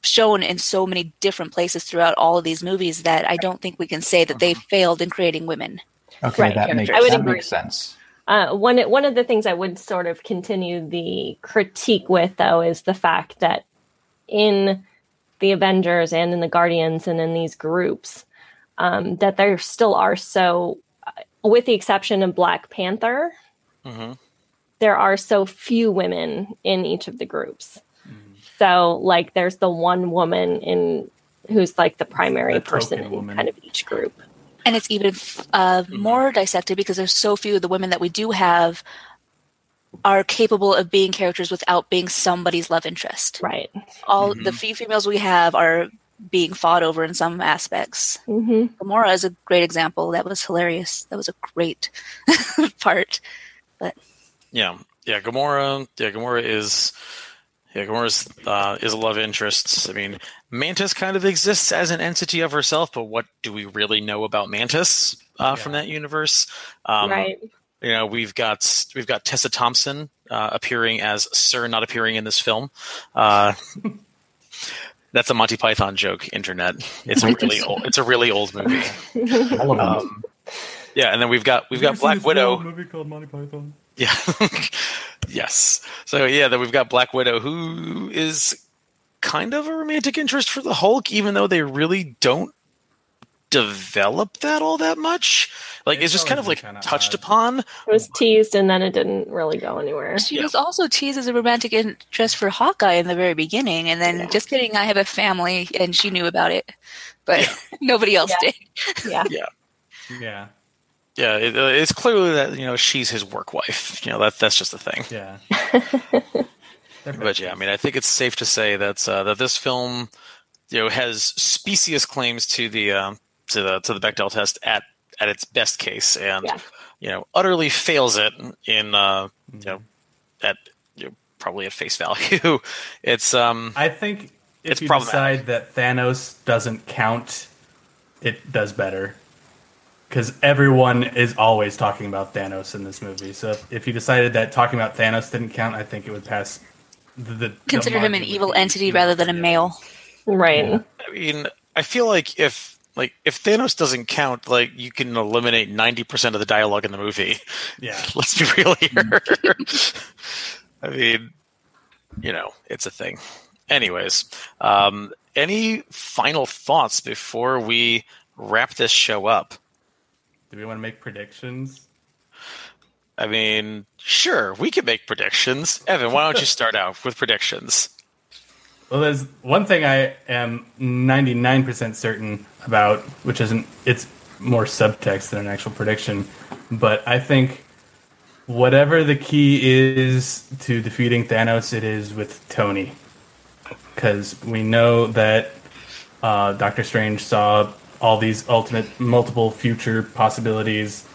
shown in so many different places throughout all of these movies that I don't think we can say that they failed in creating women. Okay, Right, that makes I would that agree. makes sense. Uh, one one of the things I would sort of continue the critique with, though, is the fact that in the Avengers and in the Guardians and in these groups, um, that there still are so, uh, with the exception of Black Panther, hmm there are so few women in each of the groups. So, like, there's the one woman in who's like the primary The person in woman. kind of each group. And it's even uh, more dissected because there's so few of the women that we do have are capable of being characters without being somebody's love interest. Right. All the few females we have are being fought over in some aspects. hmm Gamora is a great example. That was hilarious. That was a great part. But yeah, yeah. Gamora, yeah. Gamora is, yeah. Gamora's uh, is a love interest. I mean, Mantis kind of exists as an entity of herself, but what do we really know about Mantis uh, from that universe? Um, right. You know, we've got we've got Tessa Thompson uh, appearing as Sir, not appearing in this film. That's a Monty Python joke. Internet. It's a really old. It's a really old movie. Um, yeah, and then we've got we've got Black Widow. movie called Monty Python. Yeah. yes. So yeah, then we've got Black Widow, who is kind of a romantic interest for the Hulk, even though they really don't develop that all that much. Like It's it's just kind of like kinda touched odd. upon. It was teased and then it didn't really go anywhere. She Yeah. was also teased as a romantic interest for Hawkeye in the very beginning, and then just kidding, I have a family, and she knew about it, but nobody else Yeah. did. Yeah. Yeah, Yeah, it, uh, it's clearly that you know she's his work wife. You know that that's just the thing. yeah. But yeah, I mean, I think it's safe to say that uh, that this film, you know, has specious claims to the um, to the to the Bechdel test at at its best case, and Yeah. you know, utterly fails it in uh, you know at you know, probably at face value. it's um I think if It's you decide that Thanos doesn't count, it does better. Because everyone is always talking about Thanos in this movie. So if, if you decided that talking about Thanos didn't count, I think it would pass. The, the Consider the him an evil entity rather than a male. Right. I mean, I feel like if like if Thanos doesn't count, like you can eliminate ninety percent of the dialogue in the movie. Yeah. Let's be real here. I mean, you know, it's a thing. Anyways, um, any final thoughts before we wrap this show up? Do we want to make predictions? I mean, sure, we can make predictions. Evan, why don't you start out with predictions? Well, there's one thing I am 99% certain about, which isn't, it's more subtext than an actual prediction. But I think whatever the key is to defeating Thanos, it is with Tony. Because we know that uh, Doctor Strange saw all these alternate, multiple future possibilities,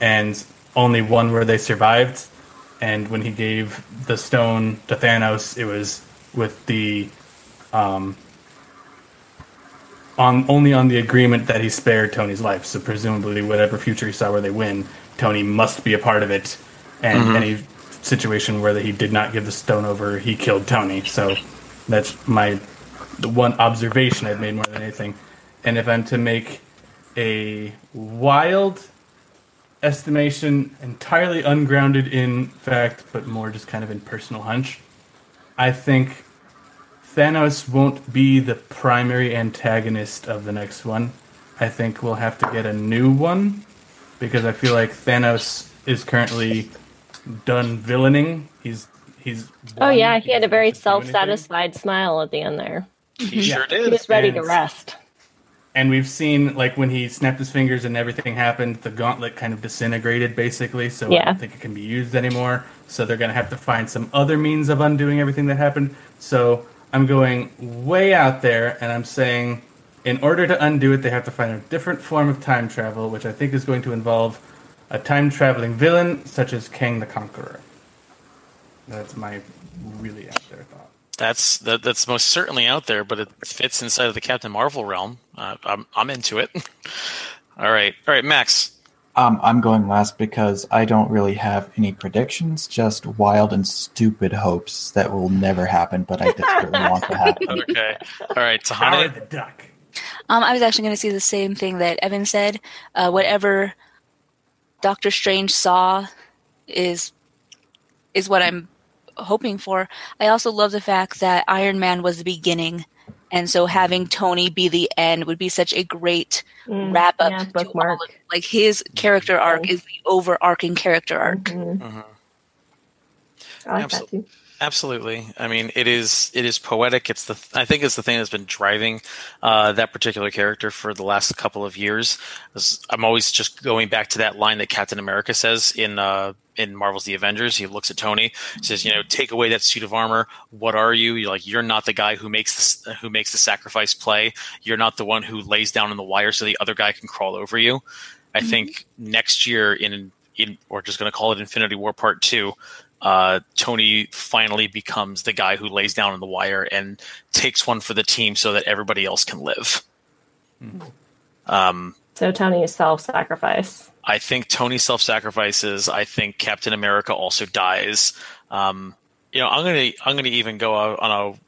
and only one where they survived. And when he gave the stone to Thanos, it was with the um, on only on the agreement that he spared Tony's life. So presumably, whatever future he saw where they win, Tony must be a part of it. And any situation where he did not give the stone over, he killed Tony. So that's my the one observation I've made more than anything. And if I'm to make a wild estimation, entirely ungrounded in fact, but more just kind of in personal hunch, I think Thanos won't be the primary antagonist of the next one. I think we'll have to get a new one because I feel like Thanos is currently done villaining. He's he's. Oh yeah, he had a very have to anything. self-satisfied smile at the end there. He sure He did. was ready to rest. And we've seen like when he snapped his fingers and everything happened, the gauntlet kind of disintegrated basically. So I don't think it can be used anymore. So they're gonna have to find some other means of undoing everything that happened. So I'm going way out there, and I'm saying, in order to undo it, they have to find a different form of time travel, which I think is going to involve a time traveling villain such as Kang the Conqueror. That's my really out there thought. That's that, that's most certainly out there, but it fits inside of the Captain Marvel realm. Uh, I'm I'm into it. all right, all right, Max. Um, I'm going last because I don't really have any predictions, just wild and stupid hopes that will never happen, but I desperately want to happen. Okay, all right, Howard Tahani. the Duck. Um, I was actually going to say the same thing that Evan said. Uh, whatever Doctor Strange saw is is what I'm hoping for. I also love the fact that Iron Man was the beginning, and so having Tony be the end would be such a great Mm, wrap up. yeah, to all of- like his character arc is the overarching character arc. Mhm. Mhm. I like Absol- that too. Absolutely. I mean, it is it is poetic. It's the I think it's the thing that's been driving uh, that particular character for the last couple of years. I'm always just going back to that line that Captain America says in uh, in Marvel's The Avengers. He looks at Tony, says, "You know, take away that suit of armor. What are you? You're like you're not the guy who makes the who makes the sacrifice play. You're not the one who lays down on the wire so the other guy can crawl over you." I think next year in in we're just going to call it Infinity War Part Two uh, Tony finally becomes the guy who lays down on the wire and takes one for the team so that everybody else can live. Um, So Tony is self-sacrifice. I think Tony self sacrifices. I think Captain America also dies. Um, you know, I'm gonna I'm gonna even go on a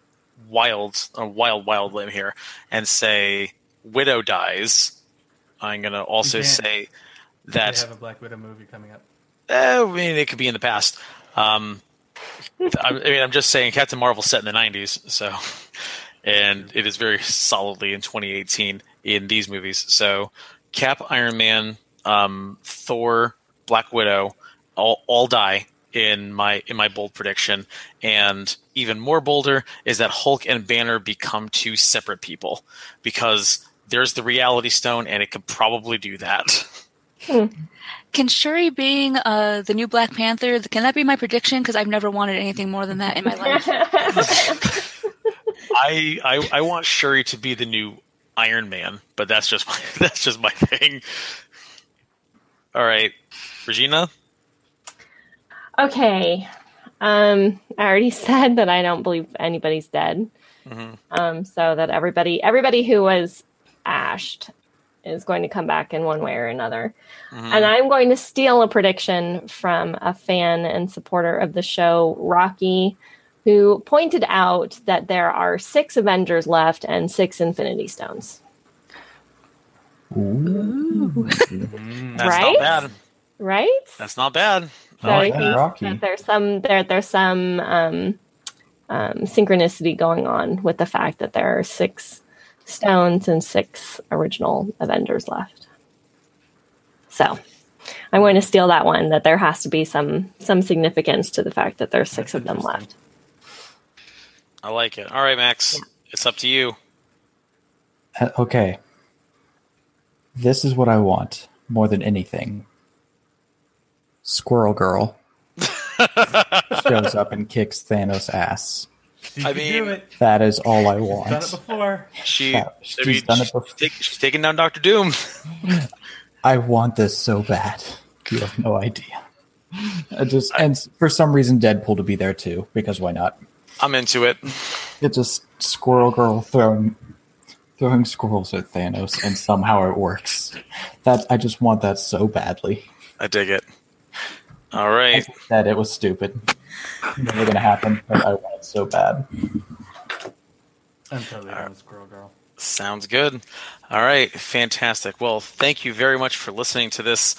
wild a wild wild limb here and say Widow dies. I'm gonna also You can't. say They that have a Black Widow movie coming up. Eh, I mean, it could be in the past. Um, I, mean, I'm just saying Captain Marvel set in the 90s, so, and it is very solidly in 2018. in these movies. So Cap, Iron Man, um, Thor, Black Widow, all all die in my in my bold prediction. And even more bolder is that Hulk and Banner become two separate people because there's the Reality Stone, and it could probably do that. Can Shuri being uh, the new Black Panther? Can that be my prediction? Because I've never wanted anything more than that in my life. I, I I want Shuri to be the new Iron Man, but that's just my that's just my thing. All right, Regina. Okay. Um, I already said that I don't believe anybody's dead. Mhm. Um, so that everybody everybody who was ashed is going to come back in one way or another. Mhm. And I'm going to steal a prediction from a fan and supporter of the show, Rocky, who pointed out that there are six Avengers left and six Infinity Stones. Ooh. That's Right? not bad. Right? That's not bad. So Oh, I yeah, think Rocky. that there's some there there's some um, um, synchronicity going on with the fact that there are six stones and six original Avengers left. So I'm going to steal that one. That there has to be some some significance to the fact that there's six That's of them left. I like it. All right, Max. It's up to you. Uh, okay. This is what I want more than anything. Squirrel Girl shows up and kicks Thanos' ass. She I can mean, do it. That is all I She's done it want. before. She, Yeah, I she's mean, done it she's, before. take- she's taking down Doctor Doom. I want this so bad. You have no idea. I just and for some reason Deadpool to be there too because why not? I'm into it. It's just Squirrel Girl throwing throwing squirrels at Thanos and somehow it works. That I just want that so badly. I dig it. All right. That it was stupid. Never gonna happen, but I want it so bad. I'm totally done with Squirrel Girl. Sounds good. All right, fantastic. Well, thank you very much for listening to this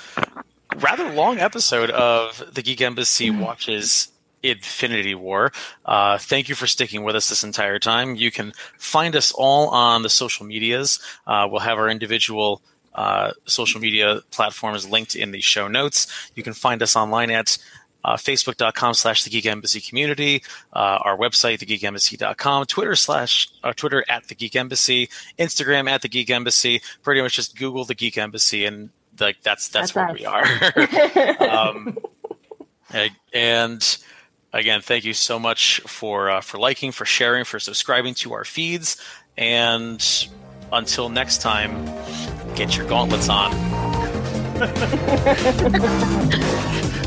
rather long episode of the Geek Embassy Watches Infinity War. Uh, thank you for sticking with us this entire time. You can find us all on the social medias. Uh, we'll have our individual uh, social media platforms linked in the show notes. You can find us online at uh, facebook.com slash the geek embassy community uh, our website thegeekembassy.com twitter slash uh, twitter at the geek embassy instagram at the geek embassy. Pretty much just google the geek embassy and like that's that's, That's where us. we are. Um, and- again thank you so much for uh, for liking for sharing for subscribing to our feeds. And until next time get your gauntlets on